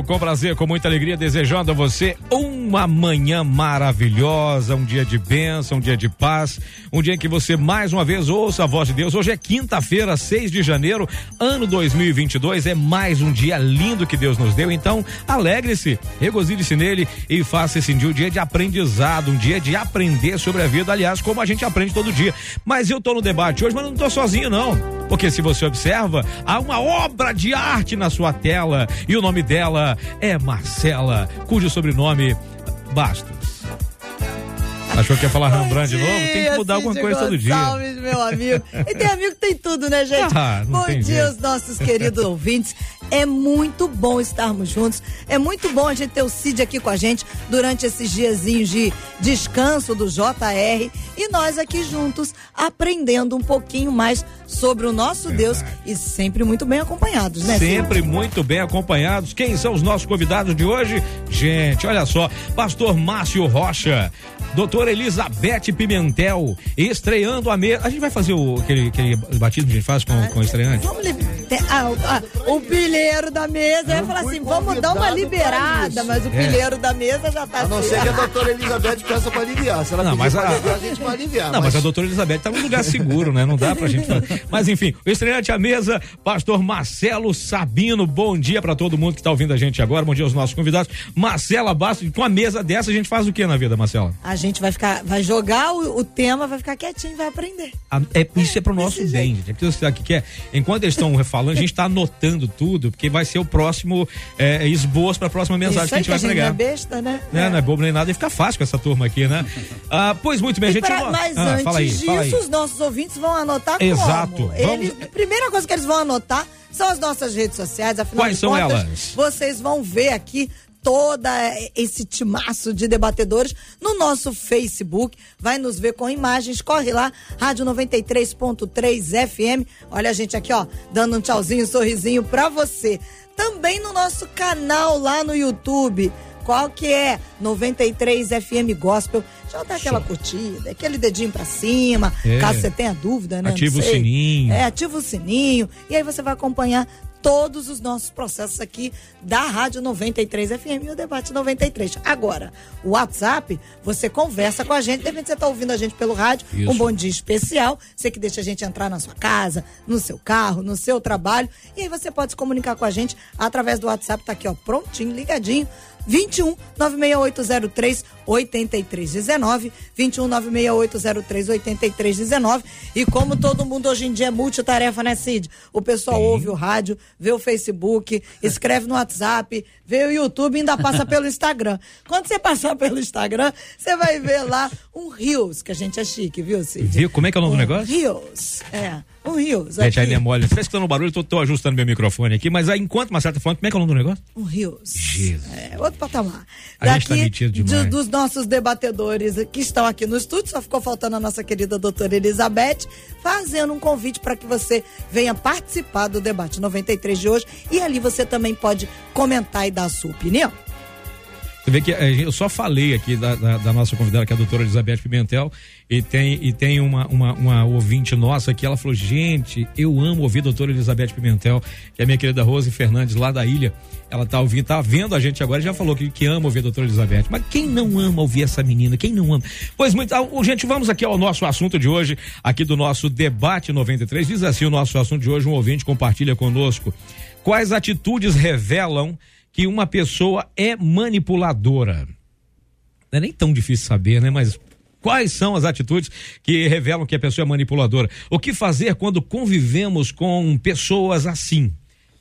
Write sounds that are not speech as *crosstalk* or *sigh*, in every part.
Com prazer, com muita alegria, desejando a você uma manhã maravilhosa, um dia de bênção, um dia de paz, um dia em que você mais uma vez ouça a voz de Deus. Hoje é quinta-feira, 6 de janeiro, ano 2022. É mais um dia lindo que Deus nos deu. Então, alegre-se, regozile-se nele e faça esse dia um dia de aprendizado, um dia de aprender sobre a vida. Aliás, como a gente aprende todo dia. Mas eu tô no debate hoje, mas não tô sozinho, não. Porque se você observa, há uma obra de arte na sua tela e o nome dela é Marcela, cujo sobrenome Bastos. Achou que ia falar Rembrandt de novo? Tem que mudar alguma coisa todo dia. Salve, meu amigo. E tem amigo que tem tudo, né, gente? Ah, bom dia jeito. aos nossos queridos ouvintes. É muito bom estarmos juntos. É muito bom a gente ter o Cid aqui com a gente durante esses diazinhos de descanso do JR e nós aqui juntos aprendendo um pouquinho mais sobre o nosso Deus e sempre muito bem acompanhados, né? Cid? Sempre muito bem acompanhados. Quem são os nossos convidados de hoje? Gente, olha só. Pastor Márcio Rocha, doutora Elizabeth Pimentel, estreando a mesa. A gente vai fazer o, aquele, aquele batismo que a gente faz com, com o estreante? Vamos li- tem- ah, o- ah, o pilheiro da mesa ia falar assim: vamos dar uma liberada, mas o É. pilheiro da mesa já tá A não assim. ser que a doutora Elizabeth peça pra aliviar. Se ela Não, mas pra a- aliviar, a gente vai aliviar. Não, mas a doutora Elizabeth tá num lugar seguro, né? Não dá pra gente fazer. Mas enfim, o estreante à mesa, pastor Marcelo Sabino. Bom dia pra todo mundo que tá ouvindo a gente agora. Bom dia aos nossos convidados. Marcela Bastos, com a mesa dessa a gente faz o que na vida, Marcela? A gente vai ficar, vai jogar o, o tema, vai ficar quietinho vai aprender. A- É, isso é pro nosso desse bem, gente. É você sabe o que é? Enquanto eles estão falando, a gente tá anotando tudo, porque vai ser o próximo é, esboço pra próxima mensagem que a gente vai não pregar. é besta, né? Né? Não é bobo nem nada e fica fácil com essa turma aqui, né? *laughs* Ah, pois muito bem, a gente. pra- mas Ah, antes fala aí, disso, fala aí. os nossos ouvintes vão anotar Exato. como? Vamos- Eles, a primeira coisa que eles vão anotar são as nossas redes sociais, afinal Quais de são contas, elas? vocês vão ver aqui toda esse timaço de debatedores no nosso Facebook, vai nos ver com imagens, corre lá, Rádio 93.3 FM. Olha a gente aqui, ó, dando um tchauzinho, um sorrisinho pra você. Também no nosso canal lá no YouTube. Qual que é? 93 FM Gospel. Já dá aquela curtida, aquele dedinho pra cima, É. caso você tenha dúvida, né? Ativa o sininho. É, ativa o sininho. E aí você vai acompanhar todos os nossos processos aqui da Rádio 93 FM e o Debate 93. Agora, o WhatsApp, você conversa com a gente. De repente você está ouvindo a gente pelo rádio, Isso. um bom dia especial. Você que deixa a gente entrar na sua casa, no seu carro, no seu trabalho. E aí você pode se comunicar com a gente através do WhatsApp, tá aqui, ó, prontinho, ligadinho. 21 96803 8319 21 96803 8319 e como todo mundo hoje em dia é multitarefa, né, Cid? O pessoal ouve o rádio, vê o Facebook, *laughs* escreve no WhatsApp, vê o YouTube e ainda passa pelo Instagram. Quando você passar pelo Instagram, você vai ver lá um Reels, que a gente é chique, viu, Cid? Viu? Como é que é o nome do um negócio? Reels, é, um Reels. Gente, aí é mole. Você tá escutando o barulho, tô, tô ajustando meu microfone aqui, mas aí, enquanto o Marcelo tá falando, como é que é o nome do negócio? Um rios. Jesus. É, outro patamar. A gente tá metido demais. dos nossos debatedores que estão aqui no estúdio, só ficou faltando a nossa querida doutora Elizabeth, fazendo um convite para que você venha participar do debate 93 de hoje. E ali você também pode comentar e dar a sua opinião. Você vê que eh, eu só falei aqui da, da- da nossa convidada, que é a doutora Elizabeth Pimentel, e tem, e tem uma, uma, uma ouvinte nossa que ela falou: gente, eu amo ouvir a doutora Elizabeth Pimentel, que é minha querida Rose Fernandes, lá da ilha. Ela tá ouvindo, tá vendo a gente agora já falou que, que ama ouvir a doutora Elizabeth. Mas quem não ama ouvir essa menina? Quem não ama? Pois muito, ah, gente, vamos aqui ao nosso assunto de hoje, aqui do nosso debate 93. Diz assim o nosso assunto de hoje, um ouvinte compartilha conosco. Quais atitudes revelam que uma pessoa é manipuladora? Não é nem tão difícil saber, né? Mas quais são as atitudes que revelam que a pessoa é manipuladora? O que fazer quando convivemos com pessoas assim,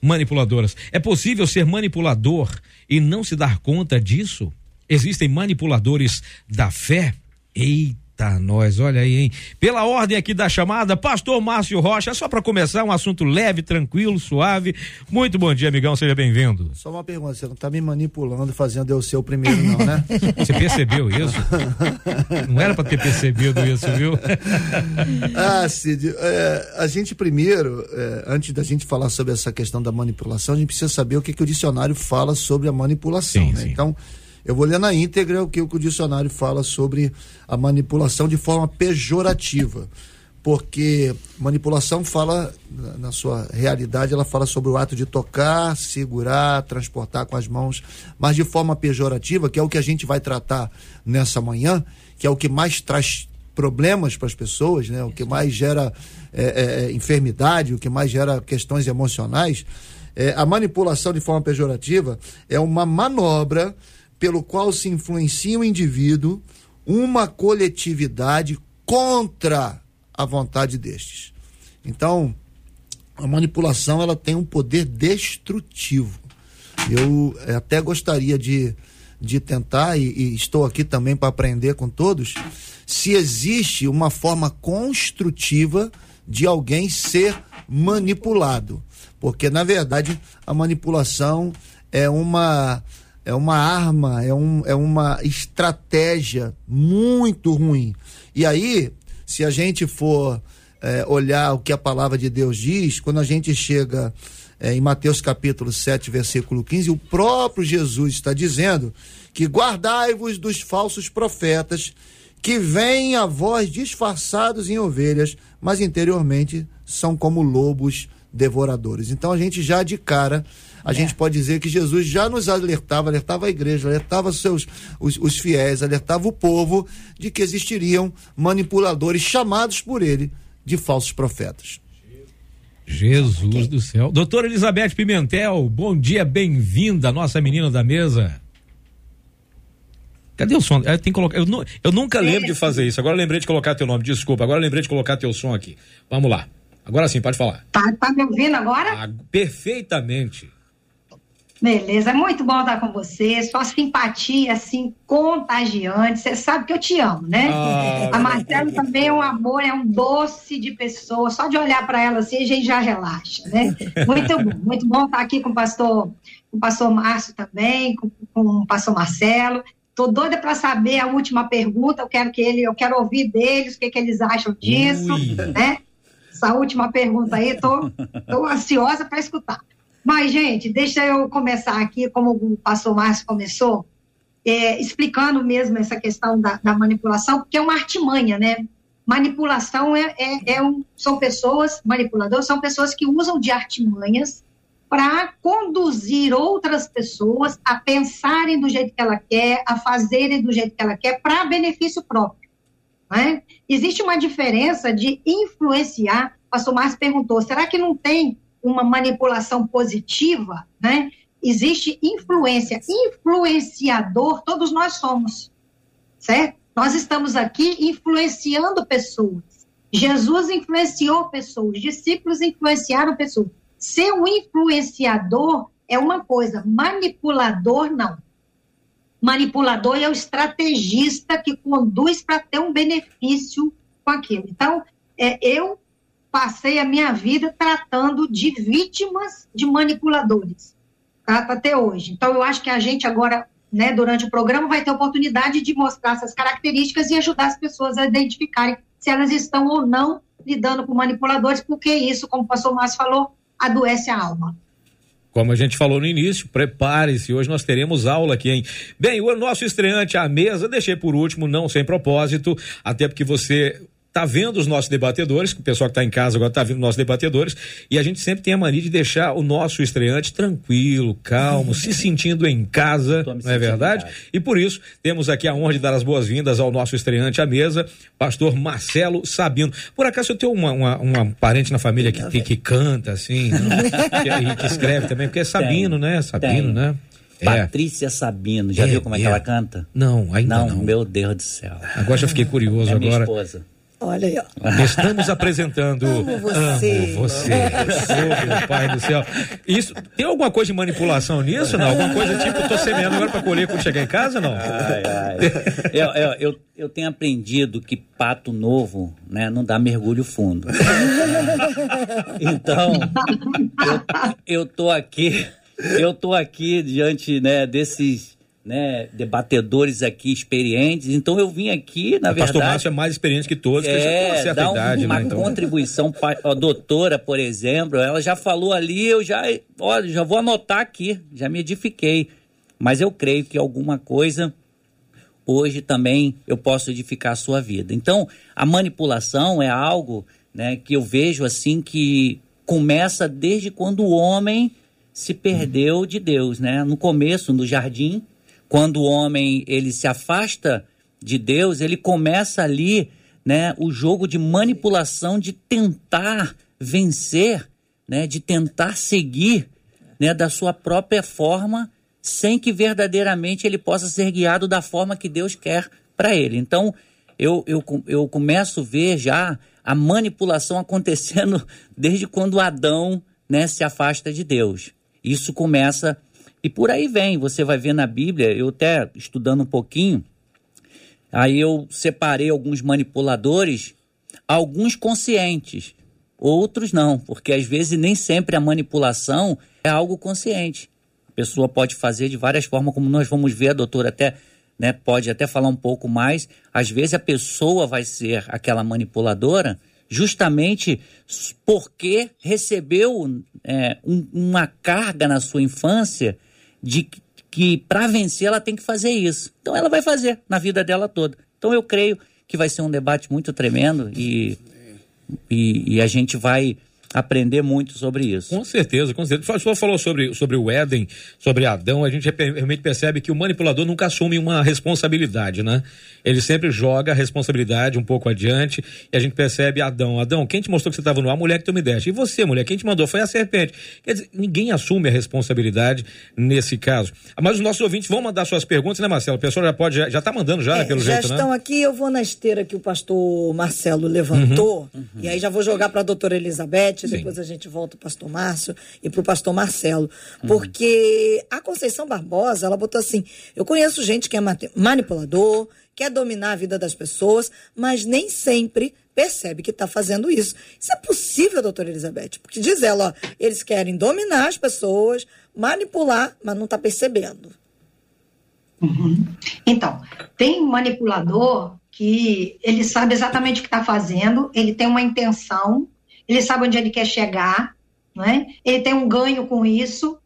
manipuladoras? É possível ser manipulador e não se dar conta disso? Existem manipuladores da fé? Eita! Eita, nós, olha aí, hein? Pela ordem aqui da chamada, Pastor Márcio Rocha, só para começar, um assunto leve, tranquilo, suave. Muito bom dia, amigão, seja bem-vindo. Só uma pergunta, você não tá me manipulando, fazendo eu ser o primeiro, não, né? *laughs* Você percebeu isso? não era para ter percebido isso, viu? *laughs* ah, Cid, é, a gente primeiro, é, antes da gente falar sobre essa questão da manipulação, a gente precisa saber o que, que o dicionário fala sobre a manipulação, sim, né? Sim. Então, eu vou ler na íntegra o que, o dicionário fala sobre a manipulação de forma pejorativa. Porque manipulação fala, na sua realidade, ela fala sobre o ato de tocar, segurar, transportar com as mãos, mas de forma pejorativa, que é o que a gente vai tratar nessa manhã, que é o que mais traz problemas para as pessoas, né? o que mais gera é, é, é, enfermidade, o que mais gera questões emocionais. É, a manipulação de forma pejorativa é uma manobra pelo qual se influencia o indivíduo, uma coletividade contra a vontade destes. Então, a manipulação ela tem um poder destrutivo. Eu eh, até gostaria de, de tentar, e, e estou aqui também para aprender com todos, se existe uma forma construtiva de alguém ser manipulado. Porque, na verdade, a manipulação é uma é uma arma, é, um, é uma estratégia muito ruim. E aí, se a gente for é, olhar o que a palavra de Deus diz, quando a gente chega é, em Mateus capítulo 7, versículo 15, o próprio Jesus está dizendo que guardai-vos dos falsos profetas que vêm a vós disfarçados em ovelhas, mas interiormente são como lobos devoradores. Então a gente já de cara a é. gente pode dizer que Jesus já nos alertava, alertava a igreja, alertava seus, os, os fiéis, alertava o povo de que existiriam manipuladores chamados por ele de falsos profetas. Jesus okay. do céu. Doutora Elizabeth Pimentel, bom dia, bem-vinda, nossa menina da mesa. Cadê o som? É, tem que colocar, eu, eu nunca lembro de fazer isso. Agora lembrei de colocar teu nome. Desculpa, agora lembrei de colocar teu som aqui. Vamos lá. Agora sim, pode falar. Tá, tá me ouvindo agora? Ah, perfeitamente. Beleza, é muito bom estar com você. Sua simpatia, assim, contagiante. Você sabe que eu te amo, né? Ah, a Marcela também é um amor, é um doce de pessoa. Só de olhar para ela assim, a gente já relaxa, né? Muito bom, muito bom estar aqui com o pastor, com o pastor Márcio também, com, com o pastor Marcelo. Tô doida para saber a última pergunta. Eu quero que ele, eu quero ouvir deles o que, que eles acham disso, Ui. né? Essa última pergunta aí, tô, tô ansiosa para escutar. Mas, gente, deixa eu começar aqui, como o pastor Márcio começou, é, explicando mesmo essa questão da, da, manipulação, porque é uma artimanha, né? Manipulação é, é, é um, são pessoas, manipuladores são pessoas que usam de artimanhas para conduzir outras pessoas a pensarem do jeito que ela quer, a fazerem do jeito que ela quer, para benefício próprio. Né? Existe uma diferença de influenciar. O pastor Márcio perguntou: será que não tem uma manipulação positiva, né? Existe influência, influenciador, todos nós somos, certo? Nós estamos aqui influenciando pessoas. Jesus influenciou pessoas, discípulos influenciaram pessoas. Ser um influenciador é uma coisa, manipulador não. Manipulador é o estrategista que conduz para ter um benefício com aquilo. Então, é, eu passei a minha vida tratando de vítimas de manipuladores, tá? até hoje. Então, eu acho que a gente agora, né, durante o programa, vai ter oportunidade de mostrar essas características e ajudar as pessoas a identificarem se elas estão ou não lidando com manipuladores, porque isso, como o pastor Márcio falou, adoece a alma. Como a gente falou no início, prepare-se, hoje nós teremos aula aqui, hein? Bem, o nosso estreante à mesa, deixei por último, não sem propósito, até porque você tá vendo os nossos debatedores, o pessoal que está em casa agora tá vendo os nossos debatedores, e a gente sempre tem a mania de deixar o nosso estreante tranquilo, calmo, se sentindo em casa, não é verdade? E por isso, temos aqui a honra de dar as boas-vindas ao nosso estreante à mesa, pastor Marcelo Sabino. Por acaso eu tenho uma, uma, uma parente na família que, que, que canta, assim, que, que, escreve também, porque é Sabino, tem, né? Sabino, tem. né? É. Patrícia Sabino, já é, viu como é, que ela canta? Não, ainda não. Não, meu Deus do céu. Agora já fiquei curioso é agora. Minha esposa. Olha aí, ó. Estamos apresentando. Amo você. Amo você. oh, meu pai do céu. Isso, tem alguma coisa de manipulação nisso, não? Alguma coisa tipo, tô semeando agora para colher quando chegar em casa, não? Ai, ai. Eu, eu, eu, eu, tenho aprendido que pato novo, né, não dá mergulho fundo. então, eu, eu tô aqui, eu tô aqui diante, né, desses né, debatedores aqui experientes. Então eu vim aqui, na o verdade. O pastor Márcio é mais experiente que todos, é, já certa idade, uma né, então. contribuição. A doutora, por exemplo, ela já falou ali, eu já, ó, já vou anotar aqui, já me edifiquei. Mas eu creio que alguma coisa hoje também eu posso edificar a sua vida. Então, a manipulação é algo né, que eu vejo assim que começa desde quando o homem se perdeu de Deus, né? No começo, no jardim, quando o homem ele se afasta de Deus, ele começa ali, né, o jogo de manipulação de tentar vencer, né, de tentar seguir, né, da sua própria forma, sem que verdadeiramente ele possa ser guiado da forma que Deus quer para ele. Então, eu, eu, eu começo a ver já a manipulação acontecendo *laughs* desde quando Adão, né, se afasta de Deus. Isso começa e por aí vem, você vai ver na Bíblia, eu até estudando um pouquinho, aí eu separei alguns manipuladores, alguns conscientes, outros não, porque às vezes nem sempre a manipulação é algo consciente. A pessoa pode fazer de várias formas, como nós vamos ver, a doutora até né, pode até falar um pouco mais. Às vezes a pessoa vai ser aquela manipuladora justamente porque recebeu é, um, uma carga na sua infância de que para vencer ela tem que fazer isso. Então ela vai fazer na vida dela toda. Então eu creio que vai ser um debate muito tremendo e, e, e a gente vai aprender muito sobre isso. Com certeza, com certeza. O senhor falou sobre, sobre o Éden, sobre Adão, a gente realmente percebe que o manipulador nunca assume uma responsabilidade, né? Ele sempre joga a responsabilidade um pouco adiante e a gente percebe Adão. Adão, quem te mostrou que você estava no ar? A mulher que tu me deste. E você, mulher, quem te mandou? Foi a serpente. Quer dizer, ninguém assume a responsabilidade nesse caso. Mas os nossos ouvintes vão mandar suas perguntas, né, Marcelo? O pessoal já pode, já, está mandando já, é, pelo já jeito, Já estão né? aqui, eu vou na esteira que o pastor Marcelo levantou, uhum, uhum. e aí já vou jogar para a doutora Elizabeth, Sim. depois a gente volta para o pastor Márcio e para o pastor Marcelo. Uhum. Porque a Conceição Barbosa, ela botou assim: eu conheço gente que é manipulador, quer dominar a vida das pessoas, mas nem sempre percebe que está fazendo isso. Isso é possível, doutora Elizabeth? Porque diz ela, ó, eles querem dominar as pessoas, manipular, mas não está percebendo. Uhum. Então, tem manipulador que ele sabe exatamente o que está fazendo, ele tem uma intenção, ele sabe onde ele quer chegar, né? ele tem um ganho com isso,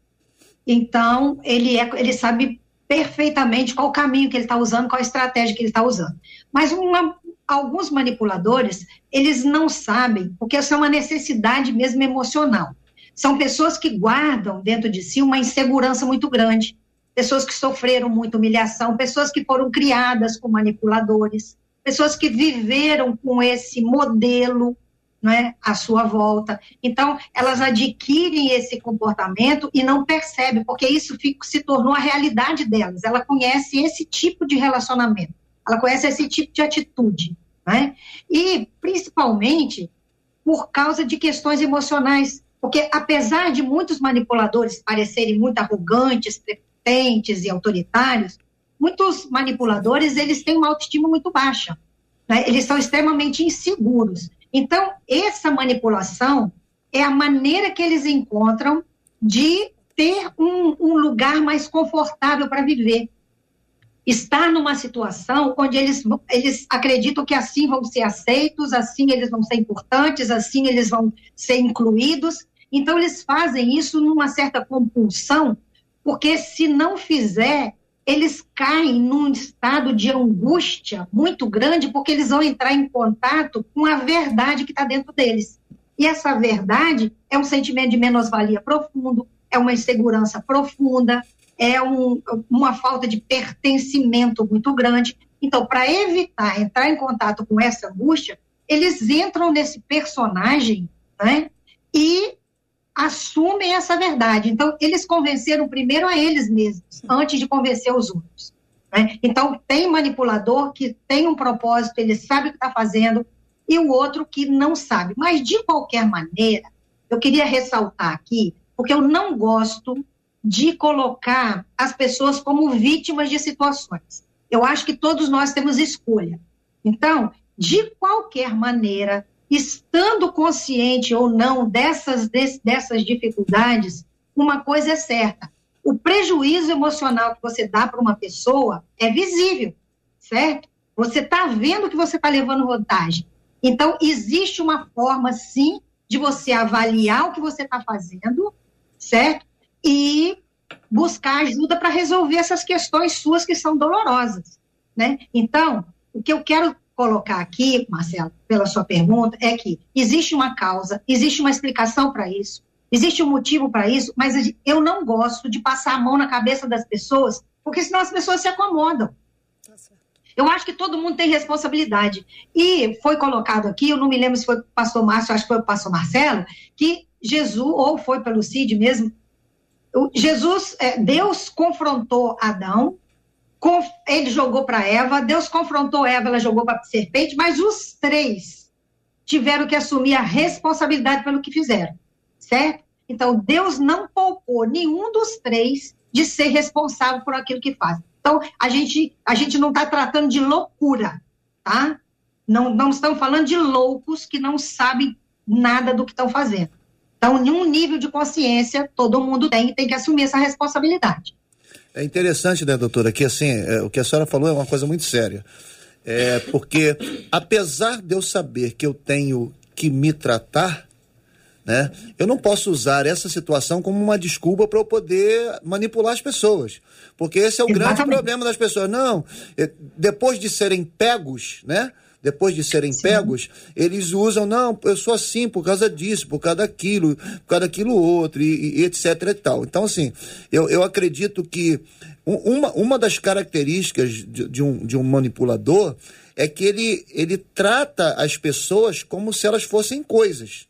então ele, é, ele sabe perfeitamente qual o caminho que ele está usando, qual a estratégia que ele está usando. Mas uma, alguns manipuladores, eles não sabem, porque isso é uma necessidade mesmo emocional. São pessoas que guardam dentro de si uma insegurança muito grande, pessoas que sofreram muita humilhação, pessoas que foram criadas com manipuladores, pessoas que viveram com esse modelo né, à sua volta. Então, elas adquirem esse comportamento e não percebem, porque isso fica, se tornou a realidade delas. Ela conhece esse tipo de relacionamento, ela conhece esse tipo de atitude. Né? E, principalmente, por causa de questões emocionais. Porque, apesar de muitos manipuladores parecerem muito arrogantes, prepotentes e autoritários, muitos manipuladores eles têm uma autoestima muito baixa. Né? Eles são extremamente inseguros. Então, essa manipulação é a maneira que eles encontram de ter um, um lugar mais confortável para viver. Estar numa situação onde eles, eles acreditam que assim vão ser aceitos, assim eles vão ser importantes, assim eles vão ser incluídos. Então, eles fazem isso numa certa compulsão, porque se não fizer, eles caem num estado de angústia muito grande, porque eles vão entrar em contato com a verdade que está dentro deles. E essa verdade é um sentimento de menos-valia profundo, é uma insegurança profunda, é um, uma falta de pertencimento muito grande. Então, para evitar entrar em contato com essa angústia, eles entram nesse personagem né, e assumem essa verdade. Então, eles convenceram primeiro a eles mesmos, antes de convencer os outros. Né? Então, tem manipulador que tem um propósito, ele sabe o que está fazendo, e o outro que não sabe. Mas, de qualquer maneira, eu queria ressaltar aqui, porque eu não gosto de colocar as pessoas como vítimas de situações. Eu acho que todos nós temos escolha. Então, de qualquer maneira, estando consciente ou não dessas, dessas dificuldades, uma coisa é certa: o prejuízo emocional que você dá para uma pessoa é visível, certo? Você está vendo que você está levando vantagem. Então, existe uma forma, sim, de você avaliar o que você está fazendo, certo? E buscar ajuda para resolver essas questões suas que são dolorosas, né? Então, o que eu quero colocar aqui, Marcelo, pela sua pergunta, é que existe uma causa, existe uma explicação para isso, existe um motivo para isso, mas eu não gosto de passar a mão na cabeça das pessoas, porque senão as pessoas se acomodam. Eu acho que todo mundo tem responsabilidade. E foi colocado aqui, eu não me lembro se foi o pastor Márcio, acho que foi o pastor Marcelo, que Jesus, ou foi pelo Cid mesmo, Jesus, é, Deus confrontou Adão, ele jogou para Eva, Deus confrontou Eva, ela jogou para a serpente, mas os três tiveram que assumir a responsabilidade pelo que fizeram, certo? Então, Deus não poupou nenhum dos três de ser responsável por aquilo que faz. Então, a gente, a gente não está tratando de loucura, tá? Não, não estamos falando de loucos que não sabem nada do que estão fazendo. Então, em um nível de consciência, todo mundo tem e tem que assumir essa responsabilidade. É interessante, né, doutora, que assim, é, o que a senhora falou é uma coisa muito séria. É, porque, apesar de eu saber que eu tenho que me tratar, né, eu não posso usar essa situação como uma desculpa para eu poder manipular as pessoas. Porque esse é o Exatamente. grande problema das pessoas. Não, é, depois de serem pegos, né? Depois de serem Sim. pegos, eles usam, não, eu sou assim por causa disso, por causa daquilo, por causa daquilo outro, e, e etc e tal. Então, assim, eu, eu acredito que uma, uma das características de, de, um, de um manipulador é que ele, ele trata as pessoas como se elas fossem coisas.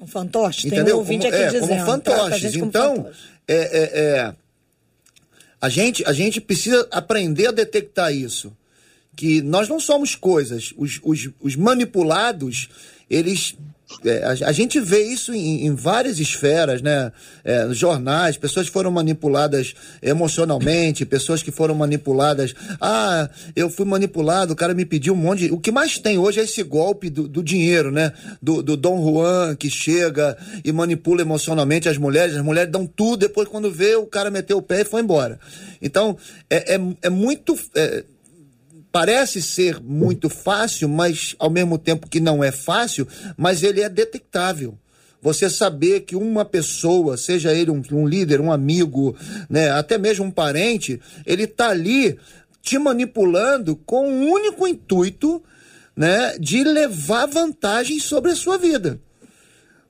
Um fantoche, Entendeu? tem um ouvinte como, aqui é, dizendo. Como fantoches. Então, fantoche. é, é, é, a, gente, a gente precisa aprender a detectar isso que nós não somos coisas. Os, os, os manipulados, eles. É, a, a, gente vê isso em, em várias esferas, né? É, jornais, pessoas que foram manipuladas emocionalmente, pessoas que foram manipuladas. Ah, eu fui manipulado, o cara me pediu um monte de. O que mais tem hoje é esse golpe do, do dinheiro, né? Do, do Dom Juan que chega e manipula emocionalmente as mulheres, as mulheres dão tudo, depois quando vê, o cara meteu o pé e foi embora. Então, é, é, é muito. Parece ser muito fácil, mas ao mesmo tempo que não é fácil, mas ele é detectável. Você saber que uma pessoa, seja ele um, um líder, um amigo, né, até mesmo um parente, ele está ali te manipulando com o um único intuito né, de levar vantagem sobre a sua vida.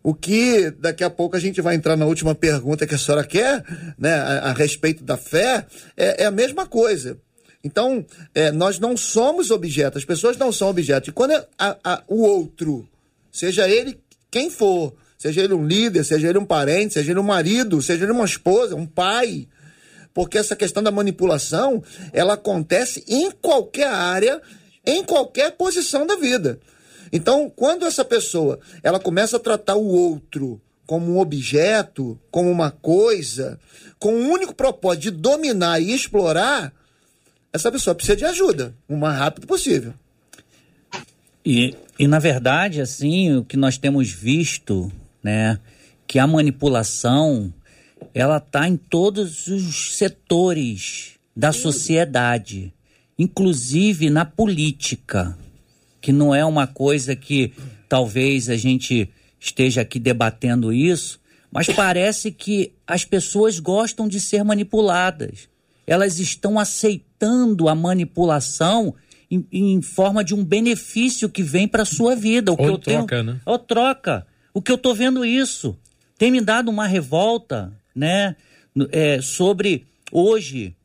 O que daqui a pouco a gente vai entrar na última pergunta que a senhora quer, né, a, a respeito da fé, é, é a mesma coisa. Então, é, nós não somos objetos, as pessoas não são objetos. E quando a, a, o outro, seja ele quem for, seja ele um líder, seja ele um parente, seja ele um marido, seja ele uma esposa, um pai, porque essa questão da manipulação, ela acontece em qualquer área, em qualquer posição da vida. Então, quando essa pessoa, ela começa a tratar o outro como um objeto, como uma coisa, com o único propósito de dominar e explorar, essa pessoa precisa de ajuda, o mais rápido possível. E, e na verdade, assim, o que nós temos visto, né, que a manipulação, ela está em todos os setores da sociedade, inclusive na política, que não é uma coisa que talvez a gente esteja aqui debatendo isso, mas parece que as pessoas gostam de ser manipuladas elas estão aceitando a manipulação em, em forma de um benefício que vem para sua vida. O Ou que eu troca, tenho, né? Ou troca. O que eu estou vendo isso tem me dado uma revolta, né, é, sobre hoje,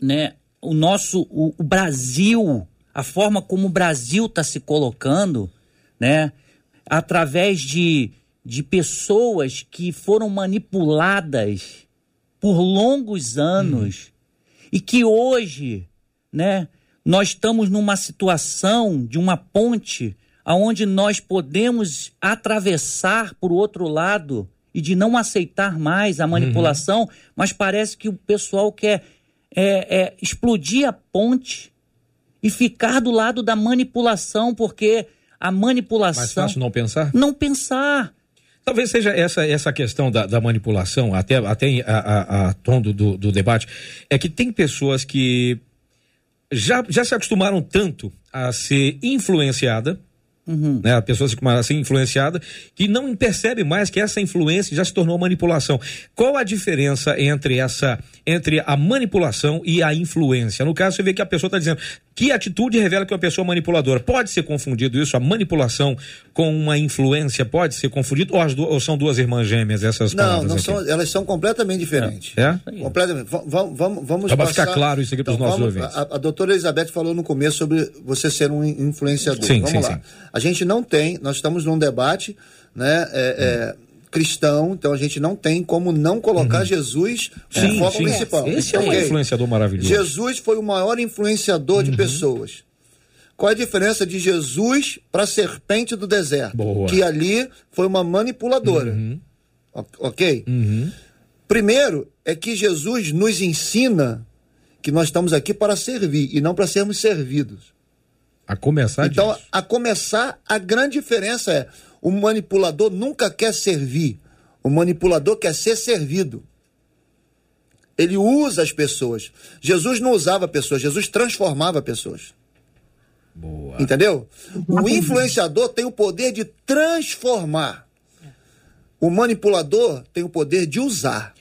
né, o nosso, o, o Brasil, a forma como o Brasil está se colocando, né, através de, de pessoas que foram manipuladas por longos anos, e que hoje, né, nós estamos numa situação de uma ponte aonde nós podemos atravessar para o outro lado e de não aceitar mais a manipulação, uhum. mas parece que o pessoal quer é, é, explodir a ponte e ficar do lado da manipulação, porque a manipulação. Mais fácil não pensar? Não pensar. Talvez seja essa essa questão da, da manipulação, até, até a, a, a tom do, do, debate, é que tem pessoas que já, já se acostumaram tanto a ser influenciada Uhum. Né? A pessoa se começa assim influenciada que não percebe mais que essa influência já se tornou manipulação. Qual a diferença entre essa entre a manipulação e a influência? No caso, você vê que a pessoa está dizendo que atitude revela que é uma pessoa manipuladora. Pode ser confundido isso, a manipulação com uma influência pode ser confundido ou, do, ou são duas irmãs gêmeas essas Não, não aqui? são, elas são completamente diferentes. É? é? Completamente. Vamos, vamos, vamos Para ficar claro isso aqui para os então, nossos vamos, ouvintes. A, a, doutora Elizabeth falou no começo sobre você ser um influenciador. Sim, vamos sim, lá. Sim. A gente não tem, nós estamos num debate, né? É, hum. é, cristão, então a gente não tem como não colocar uhum. Jesus como foco sim. principal. Esse é um okay. influenciador maravilhoso. Jesus foi o maior influenciador uhum. de pessoas. Qual é a diferença de Jesus para a serpente do deserto? Boa. Que ali foi uma manipuladora. Uhum. Ok? Uhum. Primeiro é que Jesus nos ensina que nós estamos aqui para servir e não para sermos servidos. A começar Então, disso. a começar, a grande diferença é: o manipulador nunca quer servir, o manipulador quer ser servido. Ele usa as pessoas. Jesus não usava pessoas, Jesus transformava pessoas. Boa. Entendeu? O influenciador tem o poder de transformar. O manipulador tem o poder de usar.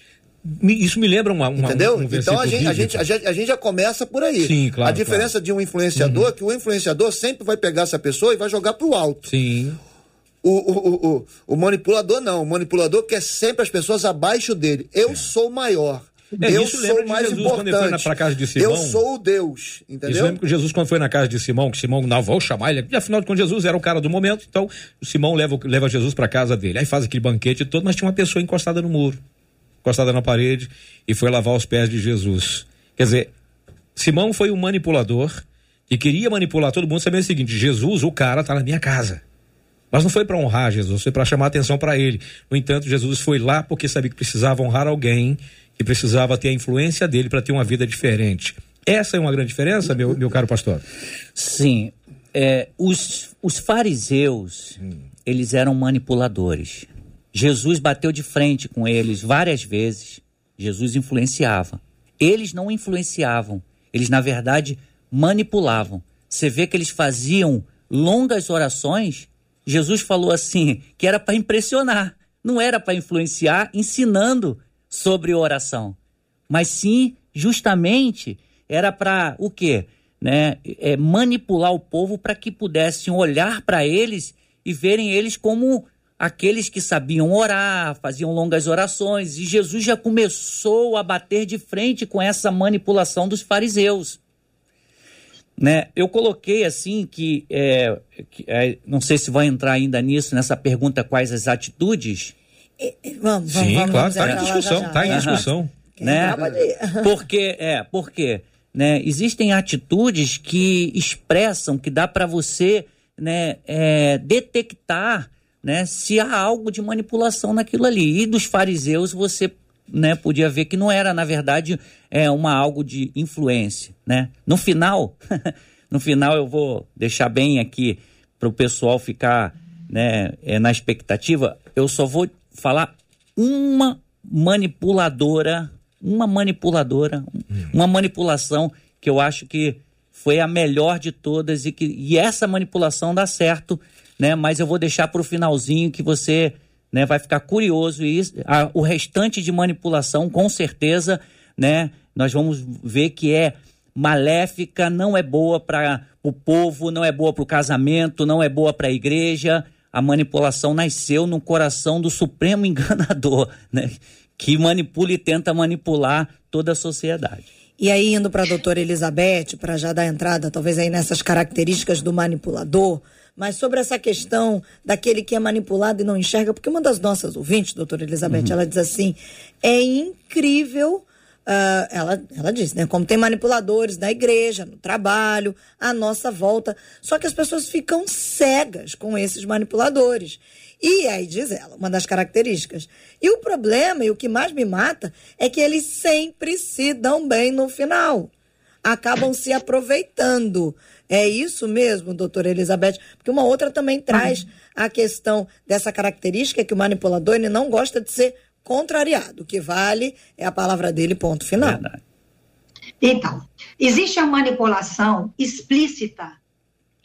Isso me lembra uma. uma Entendeu? Um, um então a gente, a, gente, a, gente, a gente já começa por aí. Sim, claro. A diferença claro. de um influenciador uhum. é que o influenciador sempre vai pegar essa pessoa e vai jogar para o alto. Sim. O, o, o, o, manipulador não. O manipulador quer sempre as pessoas abaixo dele. Eu é. sou maior. É, eu sou mais Jesus, importante. Quando casa de Simão, eu sou o Deus, entendeu? Isso lembra que Jesus quando foi na casa de Simão, que Simão não vou chamar ele, e afinal quando Jesus era o cara do momento, então o Simão leva, leva Jesus para casa dele. Aí faz aquele banquete todo, mas tinha uma pessoa encostada no muro, encostada na parede e foi lavar os pés de Jesus. Quer dizer, Simão foi um manipulador e queria manipular todo mundo sabendo o seguinte: Jesus, o cara tá na minha casa. Mas não foi para honrar Jesus, foi para chamar atenção para ele. No entanto, Jesus foi lá porque sabia que precisava honrar alguém e precisava ter a influência dele para ter uma vida diferente. Essa é uma grande diferença, meu, meu caro pastor? Sim. É, os, os fariseus, hum. eles eram manipuladores. Jesus bateu de frente com eles várias vezes. Jesus influenciava. Eles não influenciavam. Eles, na verdade, manipulavam. Você vê que eles faziam longas orações. Jesus falou assim que era para impressionar, não era para influenciar, ensinando sobre oração, mas sim justamente era para o quê? Né? É, manipular o povo para que pudessem olhar para eles e verem eles como aqueles que sabiam orar, faziam longas orações, e Jesus já começou a bater de frente com essa manipulação dos fariseus. Né? Eu coloquei assim que, é, que é, não sei se vai entrar ainda nisso, nessa pergunta quais as atitudes, Vamos, vamos, Sim, vamos, claro, está em discussão, está em discussão. Né? *laughs* Porque, é, porque né, existem atitudes que expressam, que dá para você né, é, detectar né, se há algo de manipulação naquilo ali. E dos fariseus você né, podia ver que não era, na verdade, é, uma algo de influência. Né? No final, *laughs* no final eu vou deixar bem aqui para o pessoal ficar né, é, na expectativa, eu só vou falar uma manipuladora, uma manipuladora, uma manipulação que eu acho que foi a melhor de todas e que e essa manipulação dá certo, né? Mas eu vou deixar para o finalzinho que você, né, vai ficar curioso e a, o restante de manipulação com certeza, né? Nós vamos ver que é maléfica, não é boa para o povo, não é boa para o casamento, não é boa para a igreja a manipulação nasceu no coração do supremo *laughs* enganador, né? que manipula e tenta manipular toda a sociedade. E aí, indo para a doutora Elizabeth, para já dar entrada, talvez aí nessas características do manipulador, mas sobre essa questão daquele que é manipulado e não enxerga, porque uma das nossas ouvintes, doutora Elizabeth, uhum. ela diz assim: é incrível uh, ela, ela disse, né? Como tem manipuladores na igreja, no trabalho, à nossa volta. Só que as pessoas ficam cegas com esses manipuladores. E aí diz ela, uma das características. E o problema, e o que mais me mata, é que eles sempre se dão bem no final. Acabam se aproveitando. É isso mesmo, doutora Elizabeth? Porque uma outra também traz a questão dessa característica que o manipulador ele não gosta de ser contrariado. O que vale é a palavra dele, ponto final. Verdade. Então, existe a manipulação explícita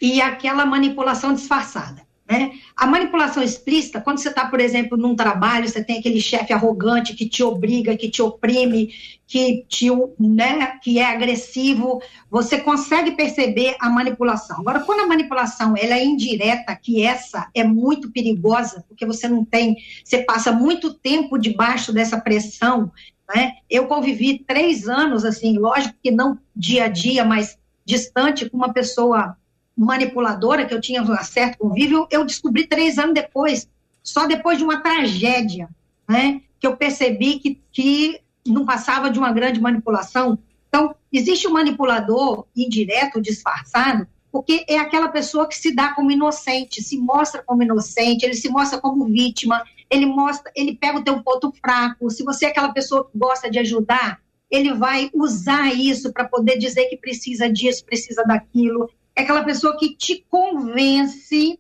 e aquela manipulação disfarçada. Né? A manipulação explícita, quando você está, por exemplo, num trabalho, você tem aquele chefe arrogante que te obriga, que te oprime, que, te, né, que é agressivo, você consegue perceber a manipulação. Agora, quando a manipulação ela é indireta, que essa é muito perigosa, porque você não tem, você passa muito tempo debaixo dessa pressão. Né? Eu convivi três anos, assim, lógico que não dia a dia, mas distante com uma pessoa manipuladora, que eu tinha um certo convívio, eu descobri três anos depois, só depois de uma tragédia, né, que eu percebi que, que não passava de uma grande manipulação. Então, existe um manipulador indireto, disfarçado, porque é aquela pessoa que se dá como inocente, se mostra como inocente, ele se mostra como vítima, ele mostra, ele pega o teu ponto fraco. Se você é aquela pessoa que gosta de ajudar, ele vai usar isso para poder dizer que precisa disso, precisa daquilo é aquela pessoa que te convence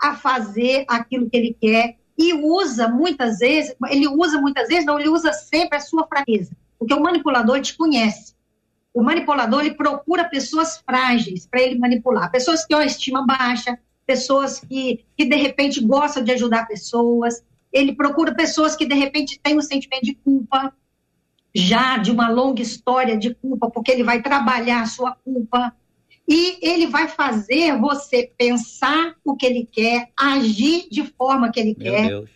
a fazer aquilo que ele quer e usa muitas vezes, ele usa muitas vezes, não, ele usa sempre a sua fraqueza, porque o manipulador te conhece. O manipulador ele procura pessoas frágeis para ele manipular, pessoas que têm uma estima baixa, pessoas que, que de repente gostam de ajudar pessoas. Ele procura pessoas que de repente têm um sentimento de culpa, já de uma longa história de culpa, porque ele vai trabalhar a sua culpa e ele vai fazer você pensar o que ele quer, agir de forma que ele Meu quer. Deus.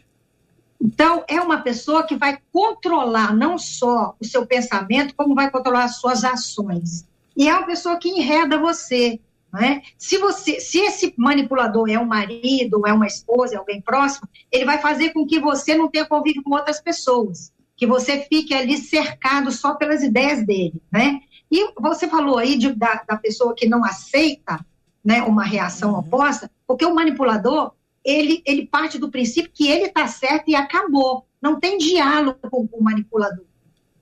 Então, é uma pessoa que vai controlar não só o seu pensamento, como vai controlar as suas ações. E é uma pessoa que enreda você. Né? Se, você, se esse manipulador é um marido, é uma esposa, é alguém próximo, ele vai fazer com que você não tenha convívio com outras pessoas, que você fique ali cercado só pelas ideias dele. Né? E você falou aí de, da, da pessoa que não aceita né, uma reação uhum. oposta, porque o manipulador, ele, ele parte do princípio que ele está certo e acabou. Não tem diálogo com o manipulador,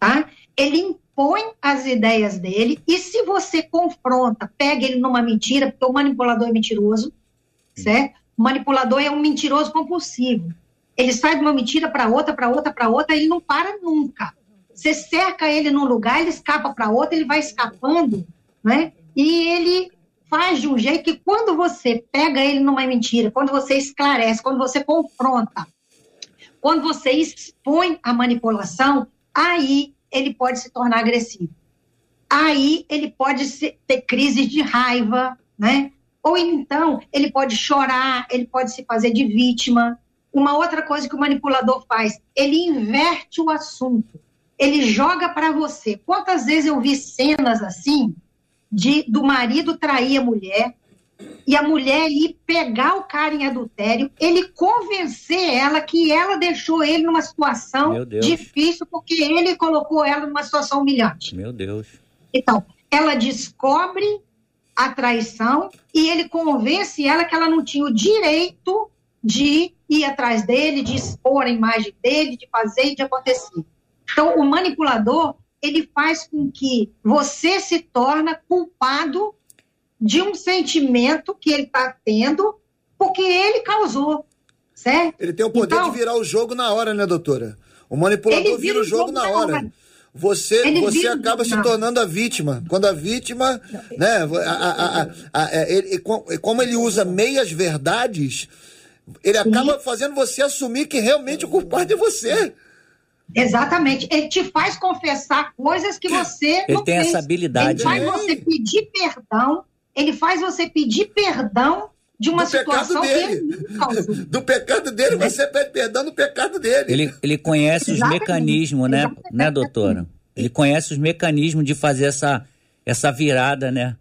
tá? Ele impõe as ideias dele e se você confronta, pega ele numa mentira, porque o manipulador é mentiroso, certo? O manipulador é um mentiroso compulsivo. Ele sai de uma mentira para outra, para outra, para outra, ele não para nunca. Você cerca ele num lugar, ele escapa para outro, ele vai escapando, né? E ele faz de um jeito que quando você pega ele numa mentira, quando você esclarece, quando você confronta, quando você expõe a manipulação, aí ele pode se tornar agressivo. Aí ele pode ter crises de raiva, né? Ou então ele pode chorar, ele pode se fazer de vítima. Uma outra coisa que o manipulador faz, ele inverte o assunto ele joga para você. Quantas vezes eu vi cenas assim de do marido trair a mulher e a mulher ir pegar o cara em adultério, ele convencer ela que ela deixou ele numa situação difícil porque ele colocou ela numa situação humilhante. Meu Deus. Então, ela descobre a traição e ele convence ela que ela não tinha o direito de ir atrás dele, de expor a imagem dele, de fazer e de acontecer. Então, o manipulador, ele faz com que você se torna culpado de um sentimento que ele está tendo porque ele causou, certo? Ele tem o poder então, de virar o jogo na hora, né, doutora? O manipulador vira, o jogo, na hora. hora. Você, você acaba se tornando a vítima. Quando a vítima, né, a, a, a, ele, como ele usa meias verdades, ele acaba fazendo você assumir que realmente o culpado é você. Exatamente. Ele te faz confessar coisas que você ele não tem fez. essa habilidade. Ele faz né? você pedir perdão. Ele faz você pedir perdão de uma do situação que ele *laughs* Do pecado dele, você pede perdão do pecado dele. Ele, ele conhece os mecanismos, né, né, doutora? Ele conhece os mecanismos de fazer essa, essa virada, né?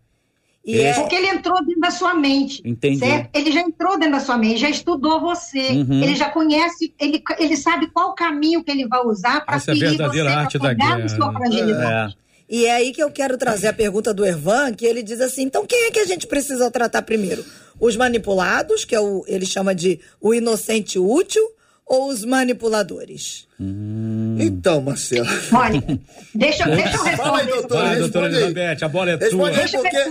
E é... Porque ele entrou dentro da sua mente. Entendi. Certo? Ele já entrou dentro da sua mente, já estudou você. Uhum. Ele já conhece, ele, ele sabe qual caminho que ele vai usar para ferir é verdadeira você, arte da guerra. Sua né? fragilidade. É. E é aí que eu quero trazer a pergunta do Ervan, que ele diz assim: então quem é que a gente precisa tratar primeiro? Os manipulados, que é o, ele chama de o inocente útil, ou os manipuladores? Hum. Então, Marcelo. Olha, deixa, *laughs* deixa eu responder. Fala aí, doutora. Vai, doutora Elizabeth, a bola é responde tua. Deixa porque é, é,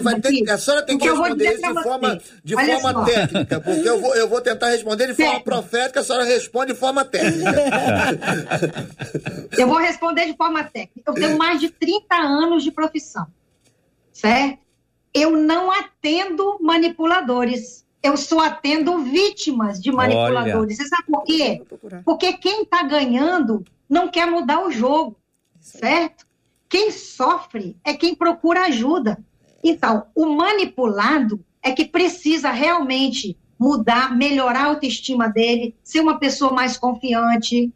vai ter, a senhora tem que responder isso de forma, de forma técnica, porque eu vou, eu vou tentar responder de forma profética, a senhora responde de forma técnica. *laughs* eu vou responder de forma técnica. Eu tenho mais de 30 anos de profissão, certo? Eu não atendo manipuladores eu só atendo vítimas de manipuladores. Olha. Você sabe por quê? Porque quem está ganhando não quer mudar o jogo, certo? Quem sofre é quem procura ajuda. Então, o manipulado é que precisa realmente mudar, melhorar a autoestima dele, ser uma pessoa mais confiante,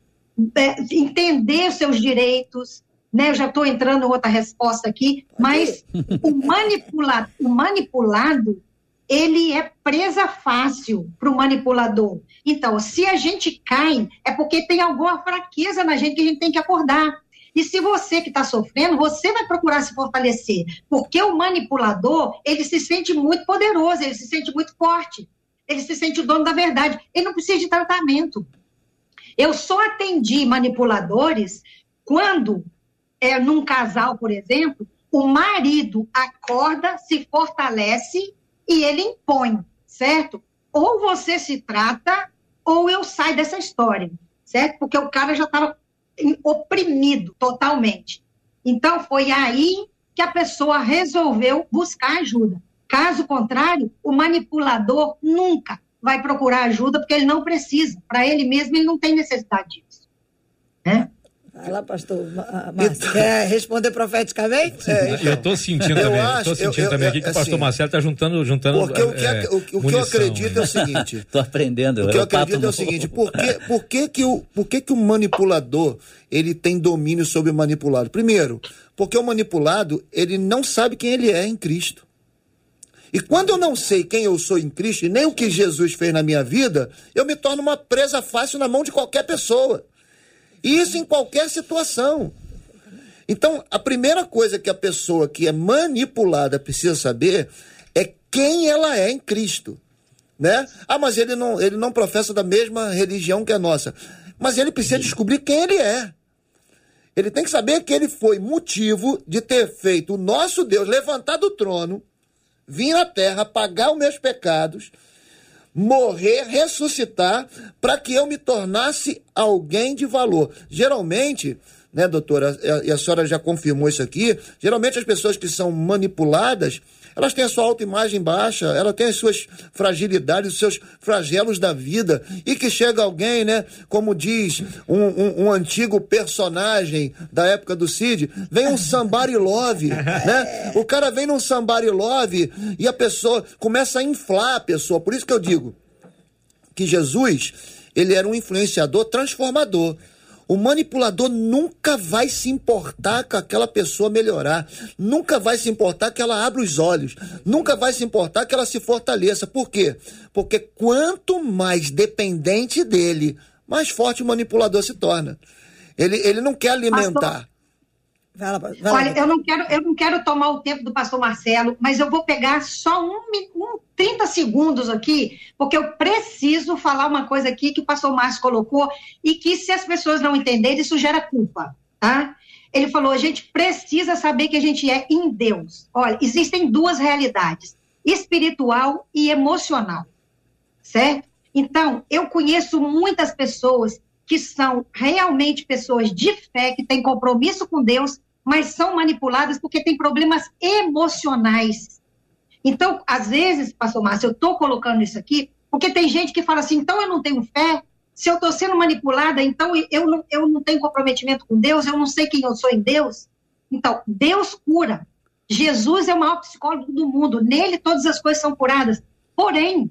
é, entender os seus direitos. Né? Eu já estou entrando em outra resposta aqui, mas o, manipula, o manipulado ele é presa fácil para o manipulador. Então, se a gente cai, é porque tem alguma fraqueza na gente que a gente tem que acordar. E se você que está sofrendo, você vai procurar se fortalecer, porque o manipulador ele se sente muito poderoso, ele se sente muito forte, ele se sente o dono da verdade, ele não precisa de tratamento. Eu só atendi manipuladores quando, é, num casal, por exemplo, o marido acorda, se fortalece e ele impõe, certo? Ou você se trata, ou eu saio dessa história, certo? Porque o cara já estava oprimido totalmente. Então, foi aí que a pessoa resolveu buscar ajuda. Caso contrário, o manipulador nunca vai procurar ajuda porque ele não precisa. Para ele mesmo, ele não tem necessidade disso. Né? Vai lá, pastor Márcio. Então, quer responder profeticamente? É, então, eu estou sentindo também, estou sentindo eu, também eu, aqui que o pastor assim, Marcelo está juntando, juntando. Porque o que, é, o, o que eu acredito é o seguinte. *laughs* Estou aprendendo. O que eu, acredito é o seguinte: por que, por que, que, o, por que, que o manipulador ele tem domínio sobre o manipulado? Primeiro, porque o manipulado ele não sabe quem ele é em Cristo. E quando eu não sei quem eu sou em Cristo e nem o que Jesus fez na minha vida, eu me torno uma presa fácil na mão de qualquer pessoa. Isso em qualquer situação. Então, a primeira coisa que a pessoa que é manipulada precisa saber é quem ela é em Cristo. Né? Ah, mas ele não, ele não professa da mesma religião que a nossa. Mas ele precisa descobrir quem ele é. Ele tem que saber que ele foi motivo de ter feito o nosso Deus levantar do trono, vir à terra, pagar os meus pecados morrer, ressuscitar, para que eu me tornasse alguém de valor. Geralmente, né, doutora, e a senhora já confirmou isso aqui, geralmente as pessoas que são manipuladas, elas têm a sua autoimagem baixa, ela tem as suas fragilidades, os seus flagelos da vida, e que chega alguém, né, como diz um, um, um antigo personagem da época do Cid, vem um somebody love, né? O cara vem num somebody love e a pessoa começa a inflar a pessoa. Por isso que eu digo que Jesus, ele era um influenciador transformador. O manipulador nunca vai se importar com aquela pessoa melhorar, nunca vai se importar que ela abra os olhos, nunca vai se importar que ela se fortaleça. Por quê? Porque quanto mais dependente dele, mais forte o manipulador se torna. Ele, ele não quer alimentar. Vai lá, vai lá. Olha, eu não, quero, eu não quero tomar o tempo do pastor Marcelo, mas eu vou pegar só um, um 30 segundos aqui, porque eu preciso falar uma coisa aqui que o pastor Márcio colocou e que, se as pessoas não entenderem, isso gera culpa, tá? Ele falou: a gente precisa saber que a gente é em Deus. Olha, existem duas realidades: espiritual e emocional, certo? Então, eu conheço muitas pessoas que são realmente pessoas de fé, que têm compromisso com Deus, mas são manipuladas porque têm problemas emocionais. Então, às vezes, pastor Márcio, eu estou colocando isso aqui, porque tem gente que fala assim, então eu não tenho fé, se eu estou sendo manipulada, então eu não, eu não tenho comprometimento com Deus, eu não sei quem eu sou em Deus. Então, Deus cura. Jesus é o maior psicólogo do mundo, nele todas as coisas são curadas. Porém,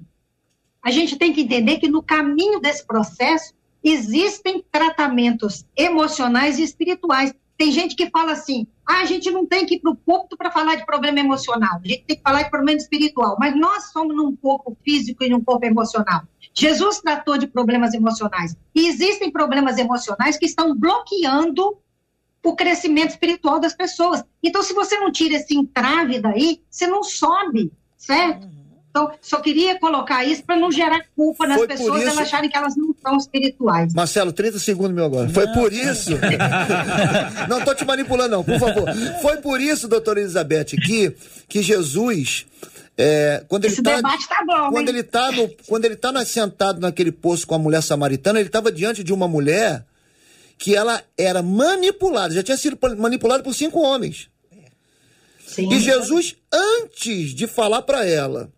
a gente tem que entender que no caminho desse processo existem tratamentos emocionais e espirituais Tem gente que fala assim: ah, a gente não tem que ir para o púlpito para falar de problema emocional, a gente tem que falar de problema espiritual. Mas nós somos num corpo físico e num corpo emocional. Jesus tratou de problemas emocionais. E existem problemas emocionais que estão bloqueando o crescimento espiritual das pessoas. Então, se você não tira esse entrave daí, você não sobe, certo? Então, só queria colocar isso para não gerar culpa nas Foi pessoas isso... elas acharem que elas não são espirituais. Marcelo, 30 segundos meu agora. Não. Foi por isso. *laughs* não estou te manipulando, não, por favor. Foi por isso, doutora Elizabeth, que, que Jesus. É, quando Esse ele tá, debate tá bom, quando hein? ele tá no, quando ele tá sentado naquele poço com a mulher samaritana, ele estava diante de uma mulher que ela era manipulada, já tinha sido manipulada por cinco homens. Sim. E Jesus, antes de falar para ela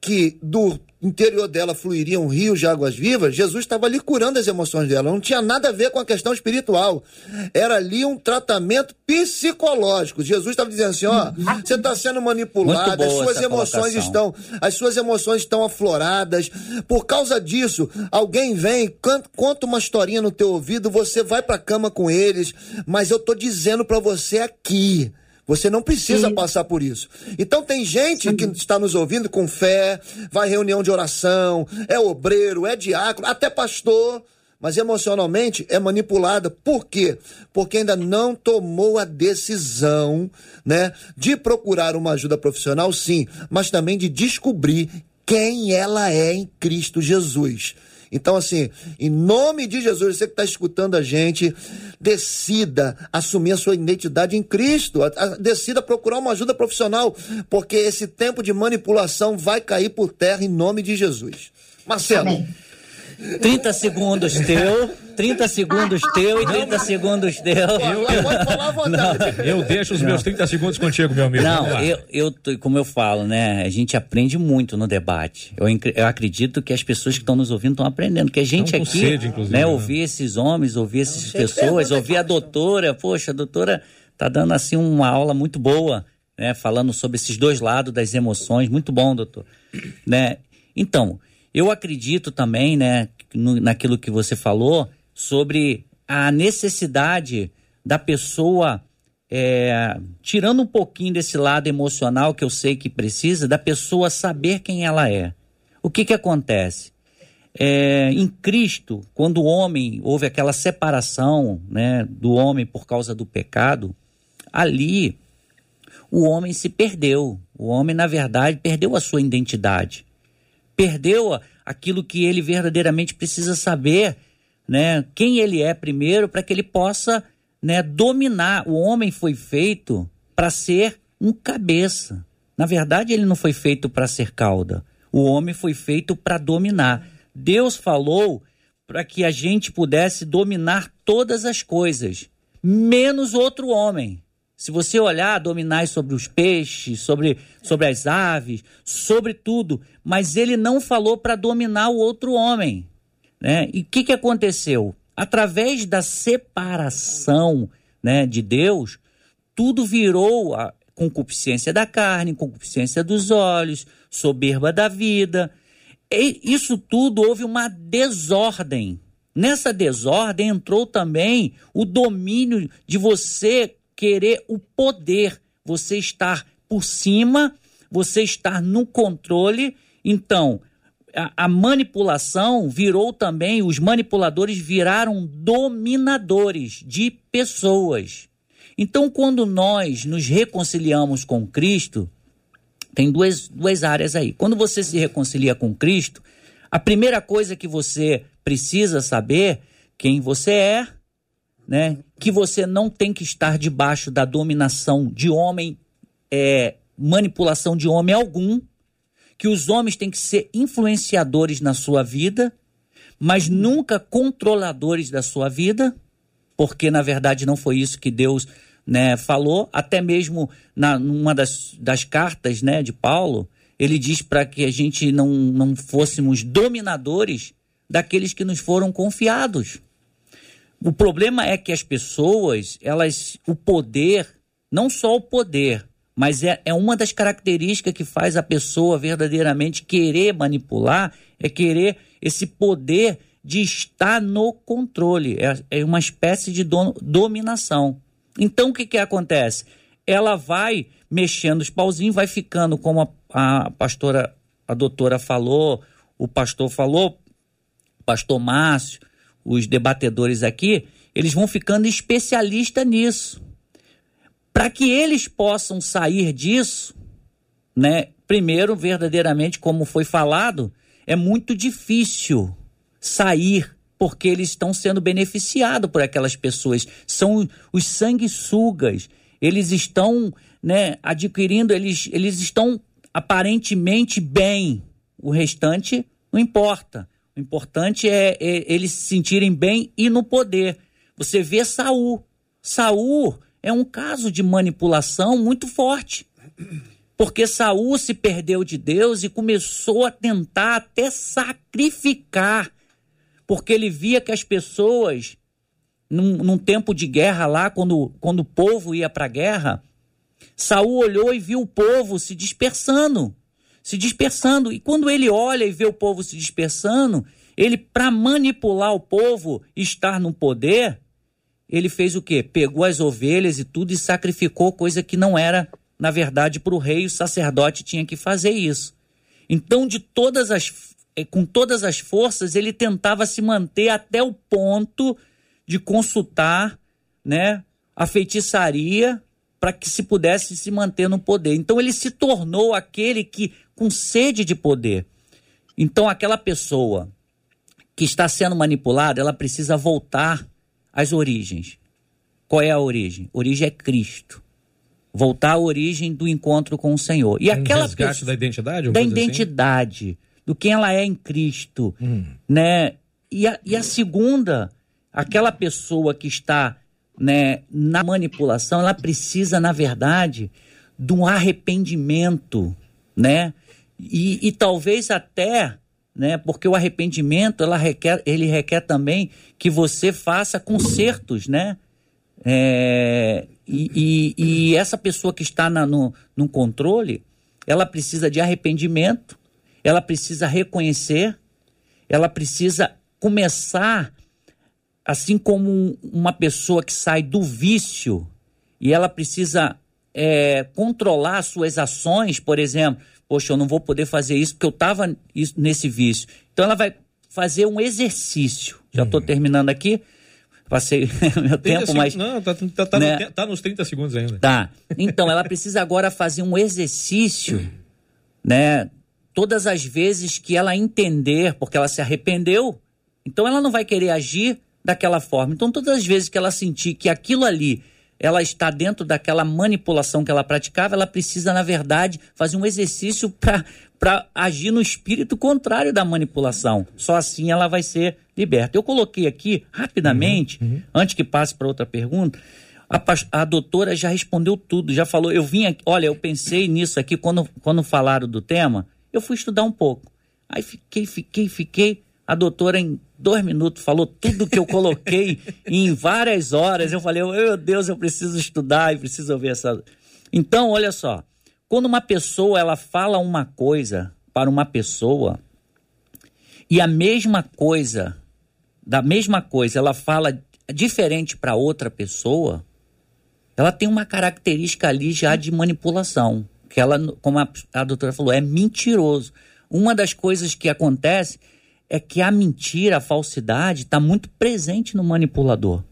que do interior dela fluiriam rios de águas vivas, Jesus estava ali curando as emoções dela. Não tinha nada a ver com a questão espiritual. Era ali um tratamento psicológico. Jesus estava dizendo assim: ó, você está sendo manipulado, as suas emoções colocação. estão, as suas emoções estão afloradas. Por causa disso, alguém vem, conta uma historinha no teu ouvido, você vai para a cama com eles, mas eu tô dizendo para você aqui você não precisa Sim. passar por isso. Então tem gente Sim. que está nos ouvindo com fé, vai reunião de oração, é obreiro, é diácono, até pastor, mas emocionalmente é manipulada. Por quê? Porque ainda não tomou a decisão, né, de procurar uma ajuda profissional, sim, mas também de descobrir quem ela é em Cristo Jesus. Então, assim, em nome de Jesus, você que está escutando a gente, decida assumir a sua identidade em Cristo, decida procurar uma ajuda profissional, porque esse tempo de manipulação vai cair por terra em nome de Jesus. Marcelo. Amém. 30 segundos teu, 30 segundos teu e 30 segundos teu. Eu, *laughs* eu, eu deixo os meus 30 segundos contigo, meu amigo. Não, eu, eu, como eu falo, né? A gente aprende muito no debate. Eu, eu acredito que as pessoas que estão nos ouvindo estão aprendendo. Que a gente aqui, sede, né, né? Ouvir esses homens, ouvir essas pessoas, ouvir a doutora. Poxa, a doutora tá dando assim uma aula muito boa, né? Falando sobre esses dois lados das emoções. Muito bom, doutor. Né? Então, eu acredito também, né, no, naquilo que você falou sobre a necessidade da pessoa, é, tirando um pouquinho desse lado emocional que eu sei que precisa, da pessoa saber quem ela é. O que que acontece? É, em Cristo, quando o homem houve aquela separação né, do homem por causa do pecado, ali o homem se perdeu. O homem, na verdade, perdeu a sua identidade perdeu aquilo que ele verdadeiramente precisa saber, né? Quem ele é primeiro para que ele possa, né, dominar. O homem foi feito para ser um cabeça. Na verdade, ele não foi feito para ser cauda. O homem foi feito para dominar. Deus falou para que a gente pudesse dominar todas as coisas, menos outro homem. Se você olhar, dominar sobre os peixes, sobre, sobre as aves, sobre tudo. Mas ele não falou para dominar o outro homem. Né? E o que, que aconteceu? Através da separação né, de Deus, tudo virou a concupiscência da carne, concupiscência dos olhos, soberba da vida. E isso tudo houve uma desordem. Nessa desordem entrou também o domínio de você querer o poder, você estar por cima, você estar no controle. Então, a, a, manipulação virou também, os manipuladores viraram dominadores de pessoas. Então, quando nós nos reconciliamos com Cristo, tem duas, duas áreas aí. Quando você se reconcilia com Cristo, a primeira coisa que você precisa saber quem você é, né? Que você não tem que estar debaixo da dominação de homem, é, manipulação de homem algum, que os homens têm que ser influenciadores na sua vida, mas nunca controladores da sua vida, porque na verdade não foi isso que Deus né, falou, até mesmo na, numa das, das cartas né, de Paulo, ele diz para que a gente não, não fôssemos dominadores daqueles que nos foram confiados. O problema é que as pessoas, elas, o poder, não só o poder, mas é, é uma das características que faz a pessoa verdadeiramente querer manipular, é querer esse poder de estar no controle. É, é uma espécie de do, dominação. Então o que que acontece? Ela vai mexendo os pauzinhos, vai ficando como a, a pastora, a doutora falou, o pastor falou, pastor Márcio, os debatedores aqui, eles vão ficando especialistas nisso. Para que eles possam sair disso, né? Primeiro, verdadeiramente, como foi falado, é muito difícil sair porque eles estão sendo beneficiados por aquelas pessoas. São os sanguessugas. Eles estão né, adquirindo, eles, eles estão aparentemente bem. O restante não importa. O importante é, é eles se sentirem bem e no poder. Você vê Saul. Saul é um caso de manipulação muito forte. Porque Saul se perdeu de Deus e começou a tentar até sacrificar. Porque ele via que as pessoas, num, num tempo de guerra lá, quando, quando o povo ia para a guerra, Saul olhou e viu o povo se dispersando. Se dispersando. E quando ele olha e vê o povo se dispersando, ele, para manipular o povo estar no poder, ele fez o quê? Pegou as ovelhas e tudo e sacrificou, coisa que não era, na verdade, para o rei, o sacerdote tinha que fazer isso. Então, de todas as, eh, com todas as forças, ele tentava se manter até o ponto de consultar né, a feitiçaria para que se pudesse se manter no poder. Então, ele se tornou aquele que, com sede de poder. Então, aquela pessoa que está sendo manipulada, ela precisa voltar as origens. Qual é a origem? A origem é Cristo. Voltar à origem do encontro com o Senhor. E um aquela resgate pessoa, da identidade? Da assim? identidade, assim? do quem ela é em Cristo. Hum. Né? E a, e a segunda, aquela pessoa que está né, na manipulação, ela precisa, na verdade, de um arrependimento, né? E, e talvez até né? Porque o arrependimento ela requer, ele requer também que você faça consertos, né? É, e, e, e, essa pessoa que está na, no, no controle, ela precisa de arrependimento, ela precisa reconhecer, ela precisa começar, assim como uma pessoa que sai do vício e ela precisa é, controlar suas ações, por exemplo, poxa, eu não vou poder fazer isso porque eu estava nesse vício. Então ela vai fazer um exercício. Já estou uhum. terminando aqui. Passei *laughs* meu tempo, mas. Não, tá, tá, tá, né? no, tá, nos 30 segundos ainda. Tá. Então, ela precisa agora fazer um exercício, né? Todas as vezes que ela entender, porque ela se arrependeu, então ela não vai querer agir daquela forma. Então, todas as vezes que ela sentir que aquilo ali ela está dentro daquela manipulação que ela praticava, ela precisa, na verdade, fazer um exercício para agir no espírito contrário da manipulação. Só assim ela vai ser liberta. Eu coloquei aqui, rapidamente, uhum, uhum. antes que passe para outra pergunta, a, a, doutora já respondeu tudo, já falou. Eu vim aqui, olha, eu pensei nisso aqui quando, quando falaram do tema, eu fui estudar um pouco. Aí fiquei, fiquei, fiquei. A doutora, em dois minutos, falou tudo que eu coloquei *laughs* em várias horas. Eu falei, meu Deus, eu preciso estudar e preciso ouvir essa. Então, olha só. Quando uma pessoa ela fala uma coisa para uma pessoa e a mesma coisa, da mesma coisa, ela fala diferente para outra pessoa, ela tem uma característica ali já de manipulação. Que ela, como a, a doutora falou, é mentiroso. Uma das coisas que acontece é que a mentira, a falsidade está muito presente no manipulador.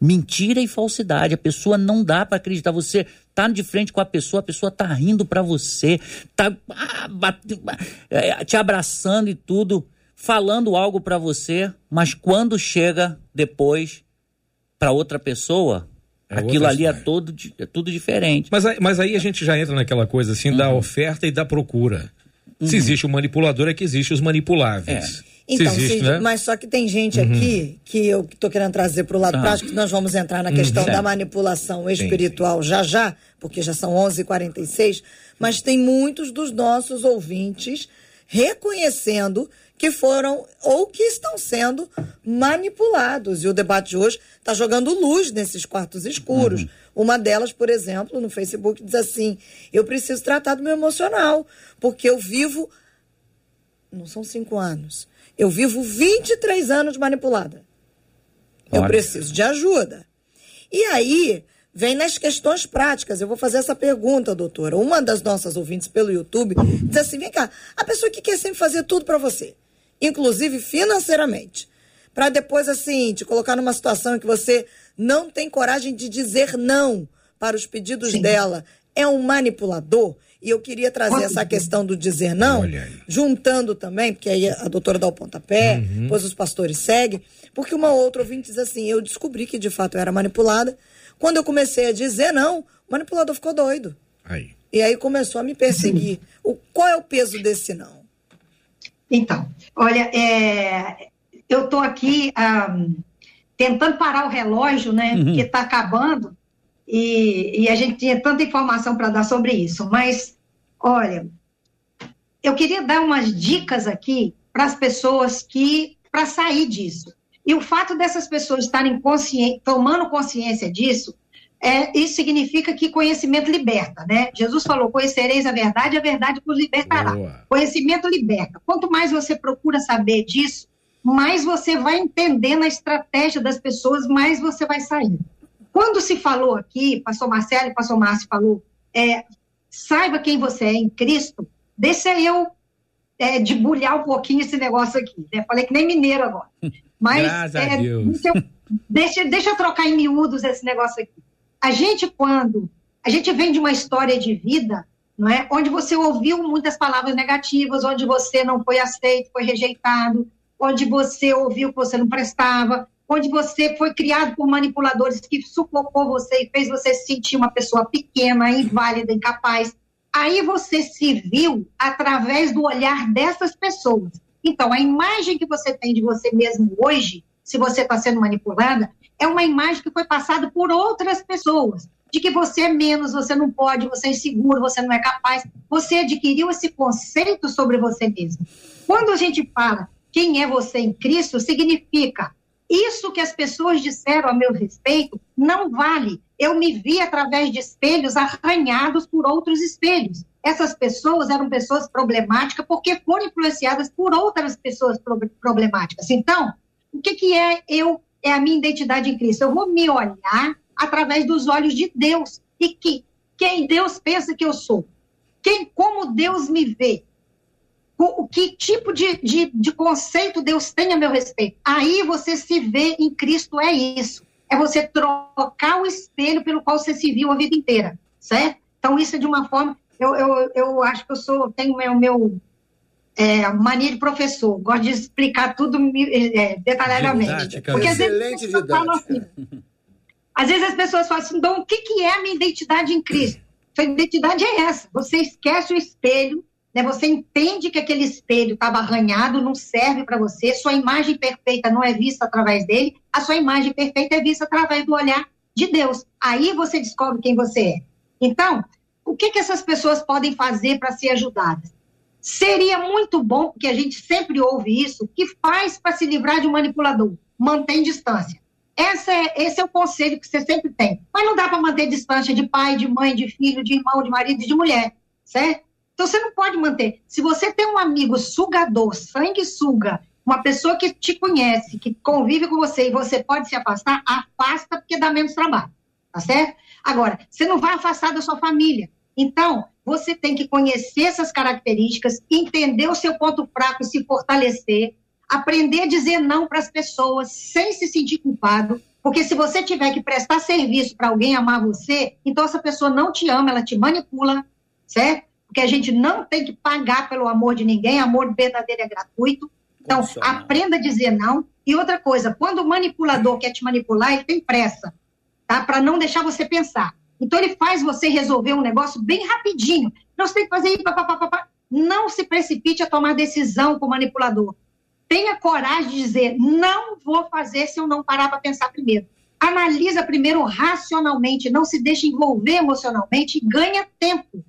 Mentira e falsidade. A pessoa não dá para acreditar. Você tá de frente com a pessoa, a pessoa tá rindo para você, tá ah, é, te abraçando e tudo, falando algo para você, mas quando chega depois para outra pessoa, é aquilo ali é, todo, é tudo diferente. Mas, mas aí a gente já entra naquela coisa assim uhum. da oferta e da procura. Uhum. Se existe o manipulador, é que existe os manipuláveis. É. Então, existe, né? mas só que tem gente uhum. aqui que eu estou querendo trazer para o lado ah. prático, que nós vamos entrar na questão uhum. da manipulação espiritual sim, sim. já já, porque já são 11h46, mas tem muitos dos nossos ouvintes reconhecendo que foram ou que estão sendo manipulados. E o debate de hoje está jogando luz nesses quartos escuros. Uhum. Uma delas, por exemplo, no Facebook, diz assim: eu preciso tratar do meu emocional, porque eu vivo. Não são cinco anos. Eu vivo 23 anos manipulada. Eu preciso de ajuda. E aí vem nas questões práticas. Eu vou fazer essa pergunta, doutora. Uma das nossas ouvintes pelo YouTube diz assim: vem cá, a pessoa que quer sempre fazer tudo para você, inclusive financeiramente, para depois, assim, te colocar numa situação em que você não tem coragem de dizer não para os pedidos Sim. dela, é um manipulador? E eu queria trazer essa questão do dizer não, juntando também, porque aí a doutora dá o pontapé, uhum. depois os pastores seguem, porque uma outra ouvinte diz assim: eu descobri que de fato eu era manipulada, quando eu comecei a dizer não, o manipulador ficou doido. Aí. E aí começou a me perseguir. *laughs* o, qual é o peso desse não? Então, olha, é, eu estou aqui um, tentando parar o relógio, né? Uhum. Que está acabando. E, e, a gente tinha tanta informação para dar sobre isso. Mas, olha, eu queria dar umas dicas aqui para as pessoas que para sair disso. E o fato dessas pessoas estarem tomando consciência disso, é, isso significa que conhecimento liberta, né? Jesus falou: conhecereis a verdade, a verdade vos libertará. Boa. Conhecimento liberta. Quanto mais você procura saber disso, mais você vai entendendo a estratégia das pessoas, mais você vai sair. Quando se falou aqui, pastor Marcelo e pastor Márcio falou, é, saiba quem você é em Cristo, deixa eu é, debulhar um pouquinho esse negócio aqui. Né? Falei que nem mineiro agora. *laughs* Mas é, deixa, eu, deixa, deixa eu trocar em miúdos esse negócio aqui. A gente, quando. A gente vem de uma história de vida, não é? Onde você ouviu muitas palavras negativas, onde você não foi aceito, foi rejeitado, onde você ouviu que você não prestava, onde você foi criado por manipuladores que sufocou você e fez você se sentir uma pessoa pequena, inválida, incapaz. Aí você se viu através do olhar dessas pessoas. Então, a imagem que você tem de você mesmo hoje, se você está sendo manipulada, é uma imagem que foi passada por outras pessoas. De que você é menos, você não pode, você é inseguro, você não é capaz. Você adquiriu esse conceito sobre você mesmo. Quando a gente fala quem é você em Cristo, significa isso que as pessoas disseram a meu respeito não vale. Eu me vi através de espelhos arranhados por outros espelhos essas pessoas eram pessoas problemáticas porque foram influenciadas por outras pessoas problemáticas. Então, o que, que é eu, é a minha identidade em Cristo? Eu vou me olhar através dos olhos de Deus e que quem Deus pensa que eu sou, quem, como Deus me vê, o, que tipo de, de, de conceito Deus tem a meu respeito. Aí você se vê em Cristo, é isso. É você trocar o espelho pelo qual você se viu a vida inteira, certo? Então, isso é de uma forma eu, eu, eu acho que eu sou, tenho meu, meu é, mania de professor, gosto de explicar tudo é, detalhadamente. Didática, Porque às vezes, assim, às vezes as pessoas falam assim, então o que, que é a minha identidade em Cristo? Sua identidade é essa, você esquece o espelho, né, você entende que aquele espelho estava arranhado, não serve para você, sua imagem perfeita não é vista através dele, a sua imagem perfeita é vista através do olhar de Deus. Aí você descobre quem você é. Então, o que, que essas pessoas podem fazer para ser ajudadas? Seria muito bom, porque a gente sempre ouve isso, que faz para se livrar de um manipulador? Mantém distância. Essa é, esse é o conselho que você sempre tem. Mas não dá para manter distância de pai, de mãe, de filho, de irmão, de marido, de mulher, certo? Então você não pode manter. Se você tem um amigo sugador, sangue suga, uma pessoa que te conhece, que convive com você e você pode se afastar, afasta porque dá menos trabalho, tá certo? Agora, você não vai afastar da sua família. Então, você tem que conhecer essas características, entender o seu ponto fraco e se fortalecer, aprender a dizer não para as pessoas sem se sentir culpado, porque se você tiver que prestar serviço para alguém amar você, então essa pessoa não te ama, ela te manipula, certo? Porque a gente não tem que pagar pelo amor de ninguém, amor verdadeiro é gratuito. Então, aprenda a dizer não. E outra coisa, quando o manipulador quer te manipular, ele tem pressa, tá? Para não deixar você pensar. Então ele faz você resolver um negócio bem rapidinho. Não, você tem que fazer isso, papapá. Não se precipite a tomar decisão com o manipulador. Tenha coragem de dizer, não vou fazer se eu não parar para pensar primeiro. Analisa primeiro racionalmente, não se deixe envolver emocionalmente e ganha tempo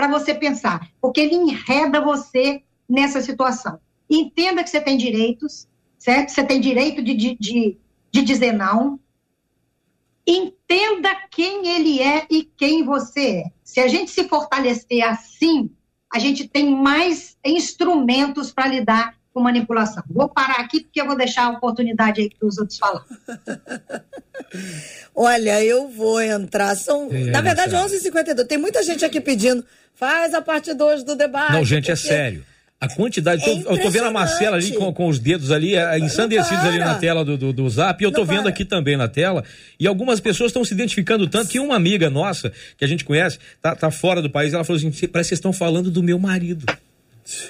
para você pensar, porque ele enreda você nessa situação. Entenda que você tem direitos, certo? Você tem direito de, de, de, de dizer não, entenda quem ele é e quem você é. Se a gente se fortalecer assim, a gente tem mais instrumentos para lidar com manipulação. Vou parar aqui porque eu vou deixar a oportunidade aí para os outros falar. *laughs* Olha, eu vou entrar. São, é, na verdade, 11h52. Tem muita gente aqui pedindo. Faz a parte 2 do debate. Não, gente, é sério. A quantidade. É tô, eu tô vendo a Marcela ali com, com os dedos ali, é, ensandecidos ali na tela do, do, do zap, e eu tô vendo aqui também na tela. E algumas pessoas estão se identificando tanto que uma amiga nossa, que a gente conhece, tá, tá fora do país, ela falou assim: parece que vocês estão falando do meu marido.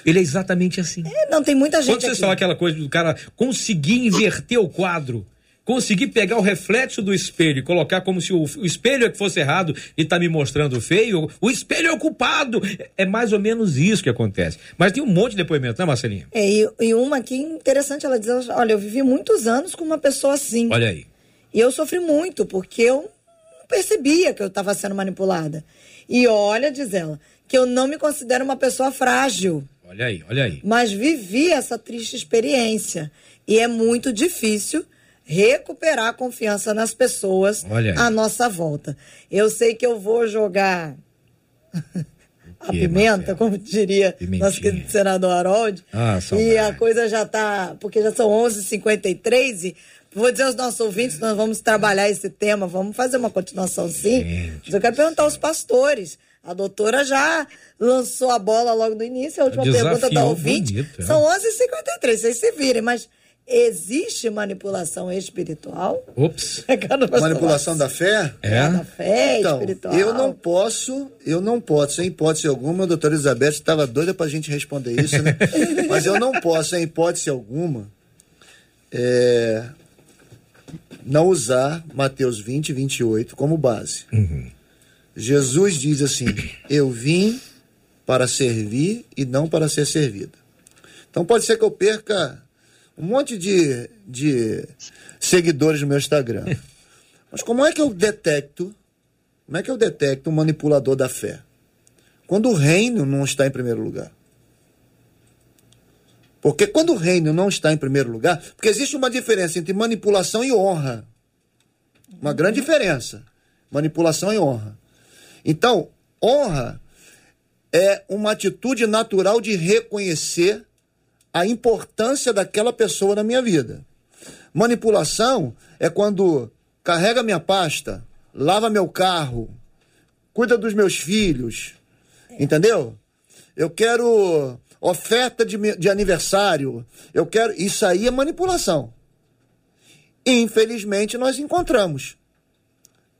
Ele é exatamente assim. É, não, tem muita gente. Quando vocês falam aquela coisa do cara conseguir inverter o quadro conseguir pegar o reflexo do espelho e colocar como se o, o espelho é que fosse errado e está me mostrando feio, o espelho é o culpado. É mais ou menos isso que acontece. Mas tem um monte de depoimento, né, Marcelinha? É, e, e uma aqui interessante, ela diz, olha, eu vivi muitos anos com uma pessoa assim. Olha aí. E eu sofri muito, porque eu não percebia que eu estava sendo manipulada. E olha, diz ela, que eu não me considero uma pessoa frágil. Olha aí, olha aí. Mas vivi essa triste experiência. E é muito difícil recuperar a confiança nas pessoas à nossa volta. Eu sei que eu vou jogar *laughs* a que, pimenta, Marcelo? como diria nosso querido senador Harold. Ah, e a coisa já está, porque já são 11h53 e vou dizer aos nossos ouvintes, nós vamos trabalhar esse tema, vamos fazer uma continuação sim. Gente, Mas eu quero perguntar aos pastores. A doutora já lançou a bola logo no início, a última pergunta da ouvinte. Bonito, é. São 11h53, vocês se virem, mas Existe manipulação espiritual? Ups. *laughs* manipulação da fé? É. é. Da fé então, espiritual. Eu não posso, eu não posso, sem hipótese alguma, a doutora Elizabeth estava doida para a gente responder isso, né? *laughs* Mas eu não posso, sem hipótese alguma, é, não usar Mateus 20, 28 como base. Uhum. Jesus diz assim: Eu vim para servir e não para ser servido. Então pode ser que eu perca um monte de, de seguidores no meu Instagram. *laughs* Mas como é que eu detecto? Como é que eu detecto um manipulador da fé? Quando o reino não está em primeiro lugar. Porque quando o reino não está em primeiro lugar, porque existe uma diferença entre manipulação e honra. Uma grande diferença. Manipulação e honra. Então, honra é uma atitude natural de reconhecer a importância daquela pessoa na minha vida. Manipulação é quando carrega minha pasta, lava meu carro, cuida dos meus filhos, entendeu? Eu quero oferta de, de aniversário, eu quero. Isso aí é manipulação. Infelizmente nós encontramos,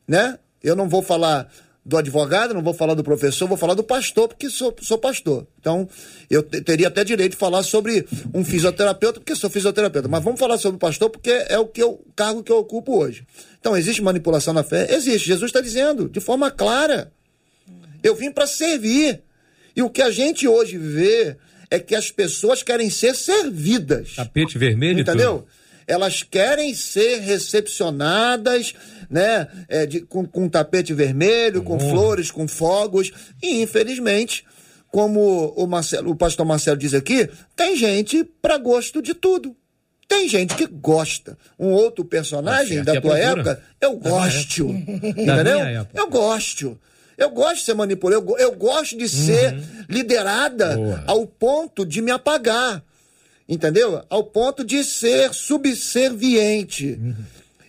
né? Eu não vou falar do advogado, não vou falar do professor, vou falar do pastor, porque sou, sou pastor. Então, eu teria até direito de falar sobre um fisioterapeuta, porque sou fisioterapeuta. Mas vamos falar sobre o pastor, porque é o, que eu, o cargo que eu ocupo hoje. Então, existe manipulação na fé? Existe. Jesus está dizendo, de forma clara. Eu vim para servir. E o que a gente hoje vê é que as pessoas querem ser servidas. Tapete vermelho, entendeu? Tudo. Elas querem ser recepcionadas, né? É, de, com, com tapete vermelho, com uhum. flores, com fogos. E, infelizmente, como o, Marcelo, o pastor Marcelo diz aqui, tem gente para gosto de tudo. Tem gente que gosta. Um outro personagem da tua época, eu gosto. entendeu? Eu gosto. Eu gosto de ser manipulado, eu, eu gosto de ser uhum. liderada Boa. ao ponto de me apagar. Entendeu? Ao ponto de ser subserviente. Uhum.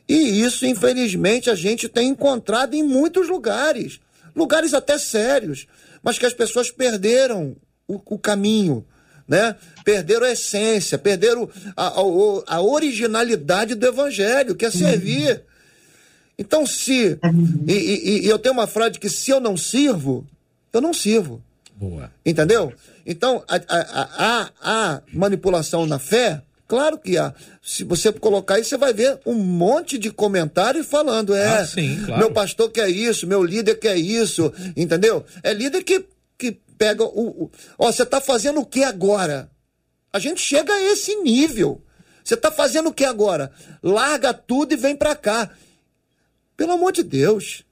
E isso, infelizmente, a gente tem encontrado em muitos lugares. Lugares até sérios, mas que as pessoas perderam o, o caminho. Né? Perderam a essência, perderam a, a, a, originalidade do evangelho, que é servir. Então, se. E, e, e, eu tenho uma frase que se eu não sirvo, eu não sirvo. Boa. Entendeu? Então, a manipulação na fé Claro que há. Se você colocar aí, você vai ver um monte de comentários falando, é, ah, sim, claro. meu pastor quer isso, meu líder quer isso, entendeu? É líder que, que pega o, o. Ó, você está fazendo o que agora? A gente chega a esse nível. Você está fazendo o que agora? Larga tudo e vem para cá. Pelo amor de Deus.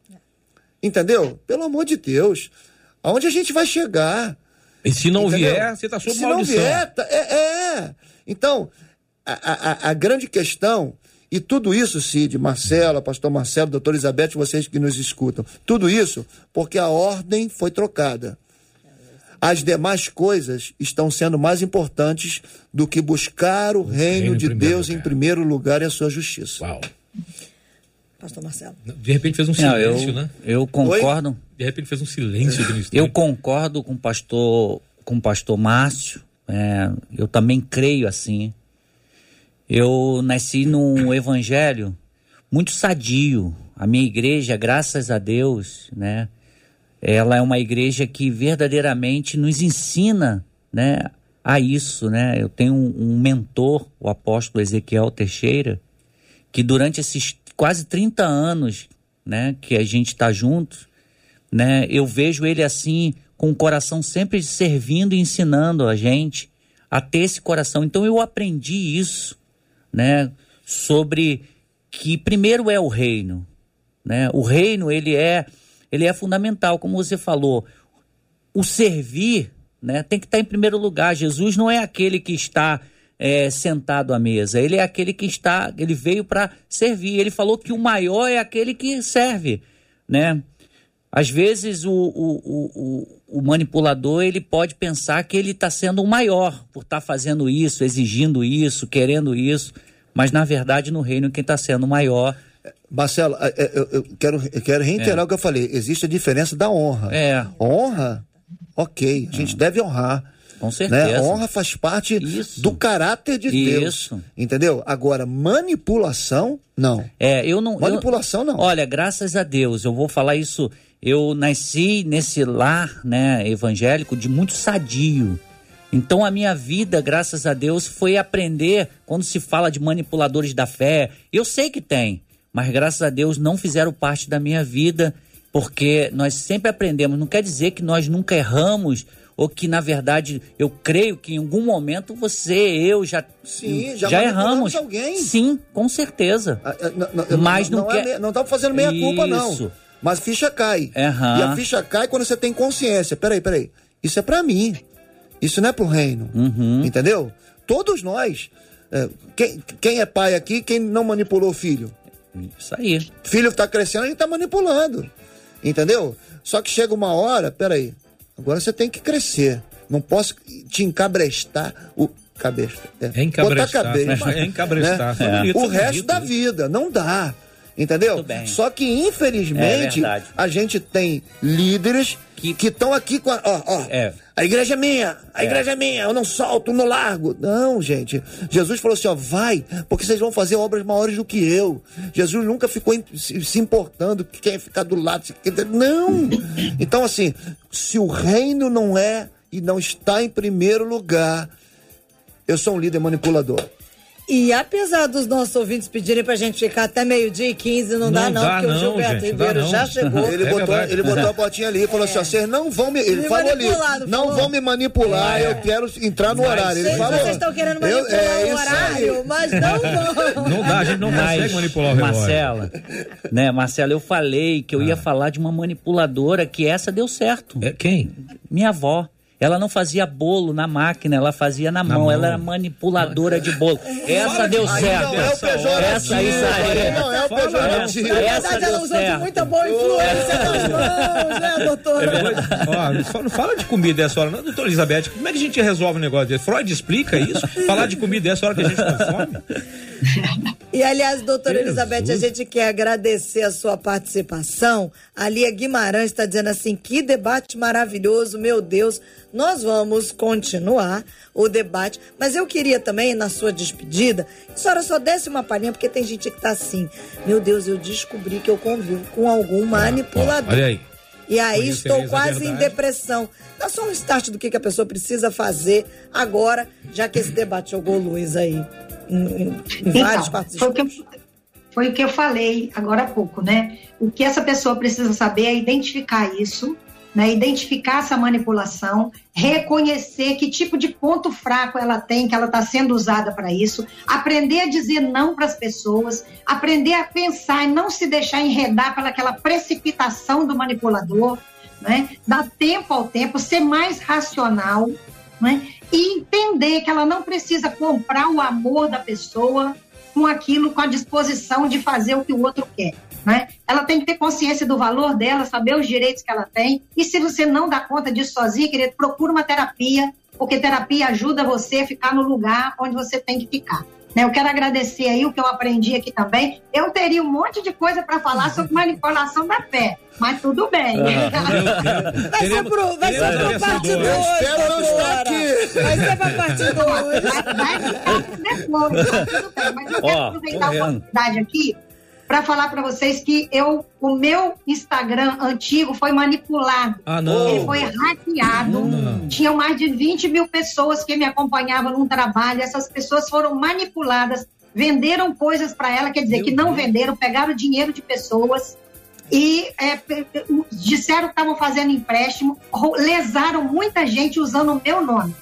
Entendeu? Pelo amor de Deus. Aonde a gente vai chegar? E se não entendeu? vier, você está sob se maldição. Se não vier, tá, é, é. Então, a, a, a grande questão, e tudo isso, Cid, Marcela, pastor Marcelo, doutor Elizabeth, vocês que nos escutam, tudo isso porque a ordem foi trocada. as demais coisas estão sendo mais importantes do que buscar o, o reino, reino, de Deus em primeiro lugar e a sua justiça. Uau. Pastor Marcelo. De repente fez um silêncio, Não, eu, né? Eu concordo. Oi? De repente fez um silêncio do Eu concordo com o pastor, com o pastor Márcio. É, eu também creio assim. Eu nasci num evangelho muito sadio. A minha igreja, graças a Deus, né? Ela é uma igreja que verdadeiramente nos ensina, né, a isso, né? Eu tenho um, um mentor, o apóstolo Ezequiel Teixeira, que durante esses quase 30 anos, né, que a gente está junto, né, eu vejo ele assim com o coração sempre servindo e ensinando a gente a ter esse coração. Então eu aprendi isso, né, sobre que primeiro é o reino, né? O reino ele é ele é fundamental, como você falou. O servir, né, tem que estar em primeiro lugar. Jesus não é aquele que está é, sentado à mesa. Ele é aquele que está, ele veio para servir. Ele falou que o maior é aquele que serve, né? Às vezes o, o, o, o manipulador ele pode pensar que ele está sendo o maior por estar tá fazendo isso, exigindo isso, querendo isso, mas na verdade no reino quem está sendo o maior Marcelo, é, é, eu, quero, eu quero reiterar é. o que eu falei. Existe a diferença da honra. É. Honra, ok, a gente deve honrar. Com né? certeza. Né? Honra faz parte Isso. do caráter de Isso. Deus. Entendeu? Agora, manipulação, não. É, eu não. Manipulação, eu, não. Olha, graças a Deus, eu vou falar isso. Eu nasci nesse lar, né, evangélico, de muito sadio. Então a minha vida, graças a Deus, foi aprender quando se fala de manipuladores da fé. Eu sei que tem mas graças a Deus não fizeram parte da minha vida, porque nós sempre aprendemos. Não quer dizer que nós nunca erramos ou que na verdade eu creio que em algum momento você, eu já Sim, já, já erramos alguém. Sim, com certeza. Ah, ah, não, não, mas não, não, quer... é, não estamos fazendo meia culpa não. Mas ficha cai. Uhum. E a ficha cai quando você tem consciência. Peraí, peraí. Isso é para mim. Isso não é pro reino. Uhum. Entendeu? Todos nós. É, quem, quem é pai aqui, quem não manipulou o filho? Isso aí. Filho tá crescendo, a gente tá manipulando. Entendeu? Só que chega uma hora, peraí, agora você tem que crescer. Não posso te encabrestar o cabesta. É, é encabrestar. Cabeça, é encabrestar. Né? É. O resto da vida, não dá. Entendeu? Só que, infelizmente, é a gente tem líderes que estão aqui com a. Ó, ó, é. A igreja é minha, a é. igreja é minha, eu não solto, não largo. Não, gente. Jesus falou assim: ó, vai, porque vocês vão fazer obras maiores do que eu. Jesus nunca ficou se, importando quem ficar do lado. Não! Então, assim, se o reino não é e não está em primeiro lugar, eu sou um líder manipulador. E apesar dos nossos ouvintes pedirem pra gente ficar até meio-dia e 15, não, não dá não, dá porque não, o Gilberto gente, Ribeiro já chegou. Ele, é botou, ele botou a botinha ali e falou é. assim: vocês não vão me. Ele me falou ali, não falou? vão me manipular, é. eu quero entrar no horário. Ele falou. Vocês estão querendo manipular eu, é, o horário, mas não vão. *laughs* Não dá, a gente não mas, consegue manipular o relógio. Marcela, né, Marcela, eu falei que eu ia ah. falar de uma manipuladora que essa deu certo. É, quem? Minha avó. Ela não fazia bolo na máquina, ela fazia na, na mão. mão. Ela era manipuladora de bolo. Essa deu certo. É o. Essa aí. Não é o pejorativo. Na verdade, ela usou de muita boa influência nas mãos, né, doutora? É Ó, não fala de comida essa hora, não, doutora Elizabeth. Como é que a gente resolve um negócio desse? Freud explica isso? Falar de comida essa hora que a gente consome? *laughs* E aliás, doutora Jesus. Elizabeth, a gente quer agradecer a sua participação. A Lia Guimarães está dizendo assim: que debate maravilhoso, meu Deus. Nós vamos continuar o debate, mas eu queria também, na sua despedida, que a senhora só desse uma palhinha, porque tem gente que está assim: meu Deus, eu descobri que eu convivo com algum manipulador. Ah, olha aí. E aí estou quase em depressão. Dá só um start do que, que a pessoa precisa fazer agora, já que esse debate jogou luz aí em, em vários então, partes. Foi o, que eu, foi o que eu falei agora há pouco, né? O que essa pessoa precisa saber é identificar isso, né? identificar essa manipulação, reconhecer que tipo de ponto fraco ela tem, que ela está sendo usada para isso, aprender a dizer não para as pessoas, aprender a pensar e não se deixar enredar pelaquela precipitação do manipulador, né? dar tempo ao tempo, ser mais racional, né? e entender que ela não precisa comprar o amor da pessoa com aquilo, com a disposição de fazer o que o outro quer. Né? Ela tem que ter consciência do valor dela, saber os direitos que ela tem. E se você não dá conta disso sozinha, querido, procura uma terapia, porque terapia ajuda você a ficar no lugar onde você tem que ficar. Né? Eu quero agradecer aí o que eu aprendi aqui também. Eu teria um monte de coisa para falar sobre manipulação da fé, mas tudo bem. Ah, *laughs* vai ser pro, vai ser pra parte 2, Vai ser pra parte 2. Vai, ficar depois, tá tudo bem. Mas eu quero aproveitar a oportunidade aqui para falar para vocês que eu, o meu Instagram antigo foi manipulado. Ah, não. Ele foi hackeado. Não. Tinham mais de 20 mil pessoas que me acompanhavam num trabalho. Essas pessoas foram manipuladas, venderam coisas para ela, quer dizer, Meu que não Deus. venderam, pegaram dinheiro de pessoas e é, disseram que estavam fazendo empréstimo, lesaram muita gente usando o meu nome.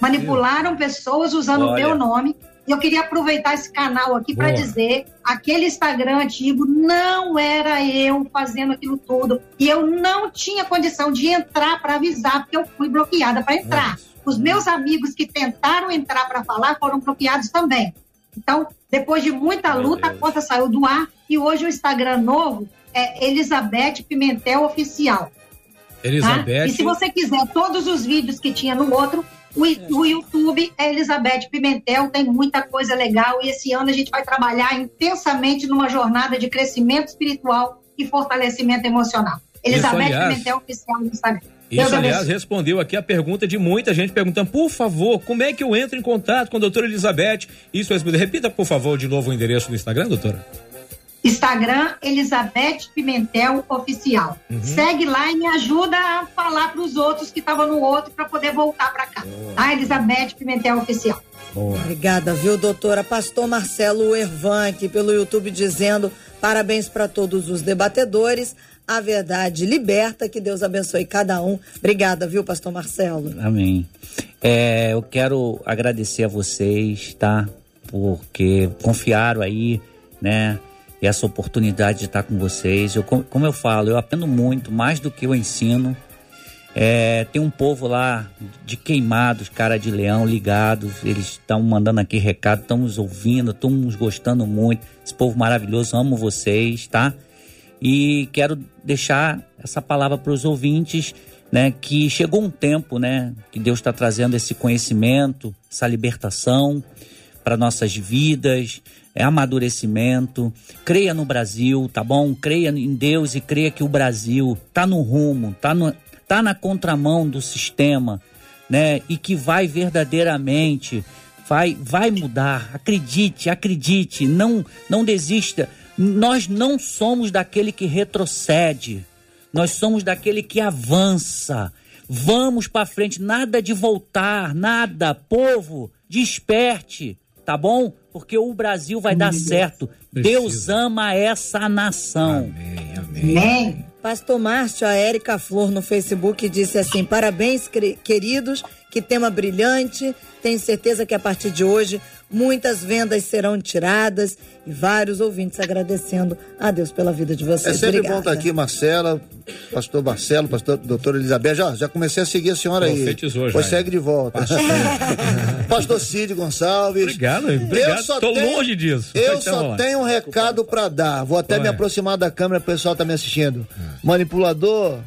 Manipularam pessoas usando o meu nome e eu queria aproveitar esse canal aqui para dizer: aquele Instagram antigo não era eu fazendo aquilo tudo. E eu não tinha condição de entrar para avisar, porque eu fui bloqueada para entrar. Nossa. Os meus amigos que tentaram entrar para falar foram bloqueados também. Então, depois de muita luta, a conta saiu do ar e hoje o Instagram novo é Elizabeth Pimentel Oficial. Elizabeth. Tá? E se você quiser todos os vídeos que tinha no outro, o, o YouTube é Elizabeth Pimentel, tem muita coisa legal e esse ano a gente vai trabalhar intensamente numa jornada de crescimento espiritual e fortalecimento emocional. Elizabeth Isso, aliás, Pimentel, oficial no Instagram. Isso, aliás, respondeu aqui a pergunta de muita gente perguntando, por favor, como é que eu entro em contato com a doutora Elizabeth? Isso, repita, por favor, de novo o endereço do Instagram, doutora. Instagram Elizabeth Pimentel Oficial. Uhum. Segue lá e me ajuda a falar para os outros que estavam no outro para poder voltar para cá. Oh. Tá? Elizabeth Pimentel Oficial. Boa. Obrigada, viu, doutora? Pastor Marcelo Ervan aqui pelo YouTube dizendo parabéns para todos os debatedores. A verdade liberta, que Deus abençoe cada um. Obrigada, viu, pastor Marcelo? Amém. É, eu quero agradecer a vocês, tá? Porque confiaram aí, né? E essa oportunidade de estar com vocês. Eu, como eu falo, eu aprendo muito, mais do que eu ensino. É, tem um povo lá de queimados, cara de leão, ligados. Eles estão mandando aqui recado, estão nos ouvindo, estão nos gostando muito. Esse povo maravilhoso, amo vocês, tá? E quero deixar essa palavra para os ouvintes, né? Que chegou um tempo, né? Que Deus está trazendo esse conhecimento, essa libertação para nossas vidas é amadurecimento. Creia no Brasil, tá bom? Creia em Deus e creia que o Brasil tá no rumo, tá, no, tá na contramão do sistema, né? E que vai verdadeiramente vai vai mudar. Acredite, acredite, não não desista. Nós não somos daquele que retrocede. Nós somos daquele que avança. Vamos para frente, nada de voltar, nada. Povo, desperte tá bom? Porque o Brasil vai dar certo. Precisa. Deus ama essa nação. Amém, amém. amém. Pastor Márcio, a Érica Flor no Facebook disse assim: parabéns, queridos, que tema brilhante. Tenho certeza que a partir de hoje muitas vendas serão tiradas e vários ouvintes agradecendo a Deus pela vida de vocês. É sempre Obrigada. bom estar aqui, Marcela, pastor Marcelo, pastor doutora Elizabeth. Já, já comecei a seguir a senhora aí. Profetizou Pois segue de volta. *laughs* pastor Cid Gonçalves. Obrigado, obrigado. Eu só Tô tenho, longe disso. Eu só tenho um recado para dar. Vou até me aproximar da câmera, o pessoal tá me assistindo. Manipulador,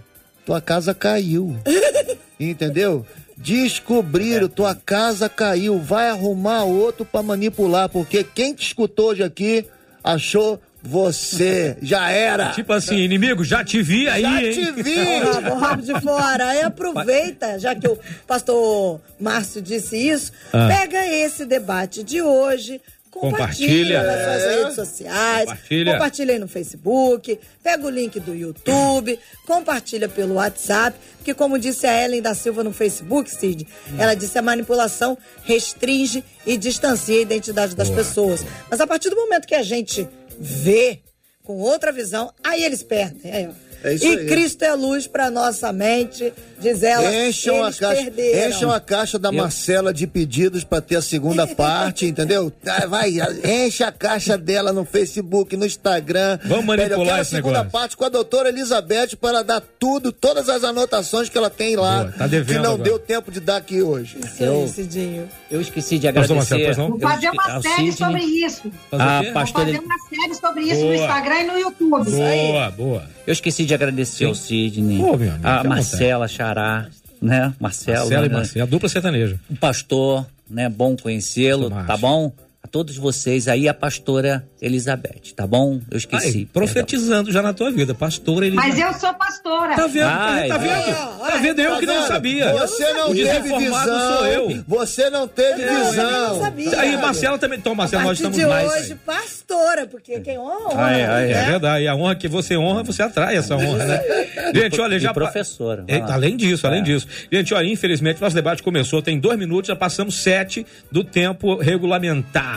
tua casa caiu. *laughs* Entendeu? Descobriram, tua casa caiu, vai arrumar outro para manipular, porque quem te escutou hoje aqui achou você. *laughs* Já era. Tipo assim, inimigo, já te vi aí. Já hein? te vi. *laughs* Rabo, rabo de fora. Aí aproveita, já que o pastor Márcio disse isso, ah. pega esse debate de hoje, Compartilha, compartilha nas suas redes sociais, compartilha. compartilha aí no Facebook, pega o link do YouTube, compartilha pelo WhatsApp, porque como disse a Ellen da Silva no Facebook, Cid, hum. ela disse a manipulação restringe e distancia a identidade das Boa. pessoas. Mas a partir do momento que a gente vê com outra visão, aí eles perdem. Aí, É e aí. Cristo é luz para nossa mente, diz ela. Encham, a caixa, enchem a caixa da Eu... Marcela de pedidos para ter a segunda *laughs* parte, entendeu? Vai, enche a caixa dela no Facebook, no Instagram. Vamos manipular a segunda negócio. parte com a doutora Elizabeth para dar tudo, todas as anotações que ela tem lá. Boa, tá devendo que não agora. deu tempo de dar aqui hoje. Isso eu, aí, Cidinho. Eu esqueci de agradecer. Marcelo, Vou fazer uma série sobre isso. A Vou fazer uma série sobre isso boa. no Instagram e no YouTube. Boa, boa. Eu esqueci de agradecer Sim. ao Sidney, Pô, amigo, a Marcela Xará, né? Marcela. Marcela e né? Marcela, a dupla sertaneja. O pastor, né? Bom conhecê-lo, tá bom? A todos vocês aí, a pastora Elizabeth, tá bom? Eu esqueci. Ai, profetizando já na tua vida, pastora Elizabeth. Mas eu sou pastora. Tá vendo? Ai, tá vendo? É. Tá vendo? Eu tá que não sabia. Você não teve visão. Sou eu. Você não teve é, visão. Sabia, Aí, Marcela também. Então, Marcela, nós estamos de mais. hoje, pastora, porque quem honra. Ai, ai, é né? verdade. E a honra que você honra, você atrai essa honra, né? *laughs* Gente, olha, já. E professora. É, além disso, além é. disso. Gente, olha, infelizmente, nosso debate começou, tem dois minutos, já passamos sete do tempo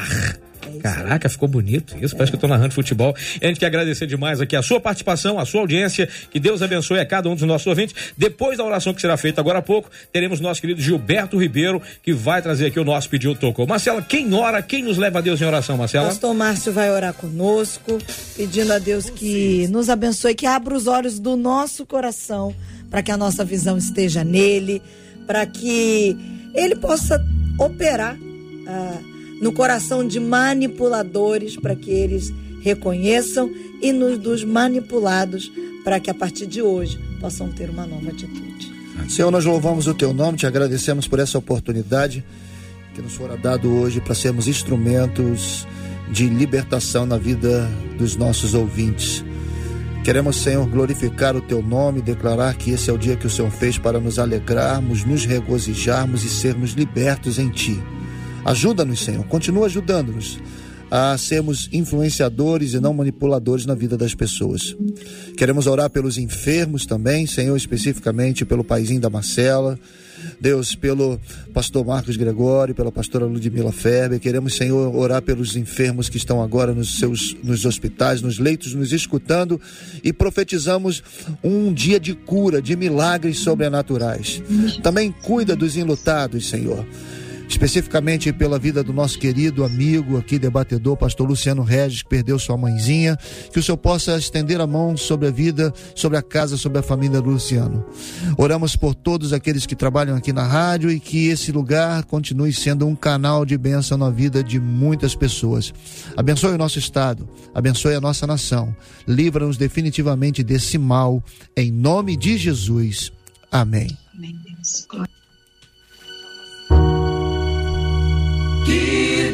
regulamentar. Caraca, ficou bonito isso. Parece que eu tô narrando futebol. a gente quer agradecer demais aqui a sua participação, a sua audiência. Que Deus abençoe a cada um dos nossos ouvintes. Depois da oração que será feita agora há pouco, teremos nosso querido Gilberto Ribeiro, que vai trazer aqui o nosso pedido tocou. Marcela, quem ora, quem nos leva a Deus em oração, Marcela? Pastor Márcio vai orar conosco, pedindo a Deus que nos abençoe, que abra os olhos do nosso coração, para que a nossa visão esteja nele, para que ele possa operar. Ah, no coração de manipuladores para que eles reconheçam e nos dos manipulados para que a partir de hoje possam ter uma nova atitude. Senhor, nós louvamos o teu nome, te agradecemos por essa oportunidade que nos fora dado hoje para sermos instrumentos de libertação na vida dos nossos ouvintes. Queremos, Senhor, glorificar o teu nome, declarar que esse é o dia que o Senhor fez para nos alegrarmos, nos regozijarmos e sermos libertos em ti. Ajuda-nos, Senhor. Continua ajudando-nos a sermos influenciadores e não manipuladores na vida das pessoas. Queremos orar pelos enfermos também, Senhor, especificamente pelo paizinho da Marcela. Deus, pelo pastor Marcos Gregório, pela pastora Ludmila Ferber. Queremos, Senhor, orar pelos enfermos que estão agora nos seus nos hospitais, nos leitos, nos escutando e profetizamos um dia de cura, de milagres sobrenaturais. Também cuida dos enlutados, Senhor especificamente pela vida do nosso querido amigo aqui, debatedor, pastor Luciano Regis, que perdeu sua mãezinha, que o Senhor possa estender a mão sobre a vida, sobre a casa, sobre a família do Luciano. Oramos por todos aqueles que trabalham aqui na rádio e que esse lugar continue sendo um canal de bênção na vida de muitas pessoas. Abençoe o nosso estado, abençoe a nossa nação, livra-nos definitivamente desse mal, em nome de Jesus. Amém. Amém. Que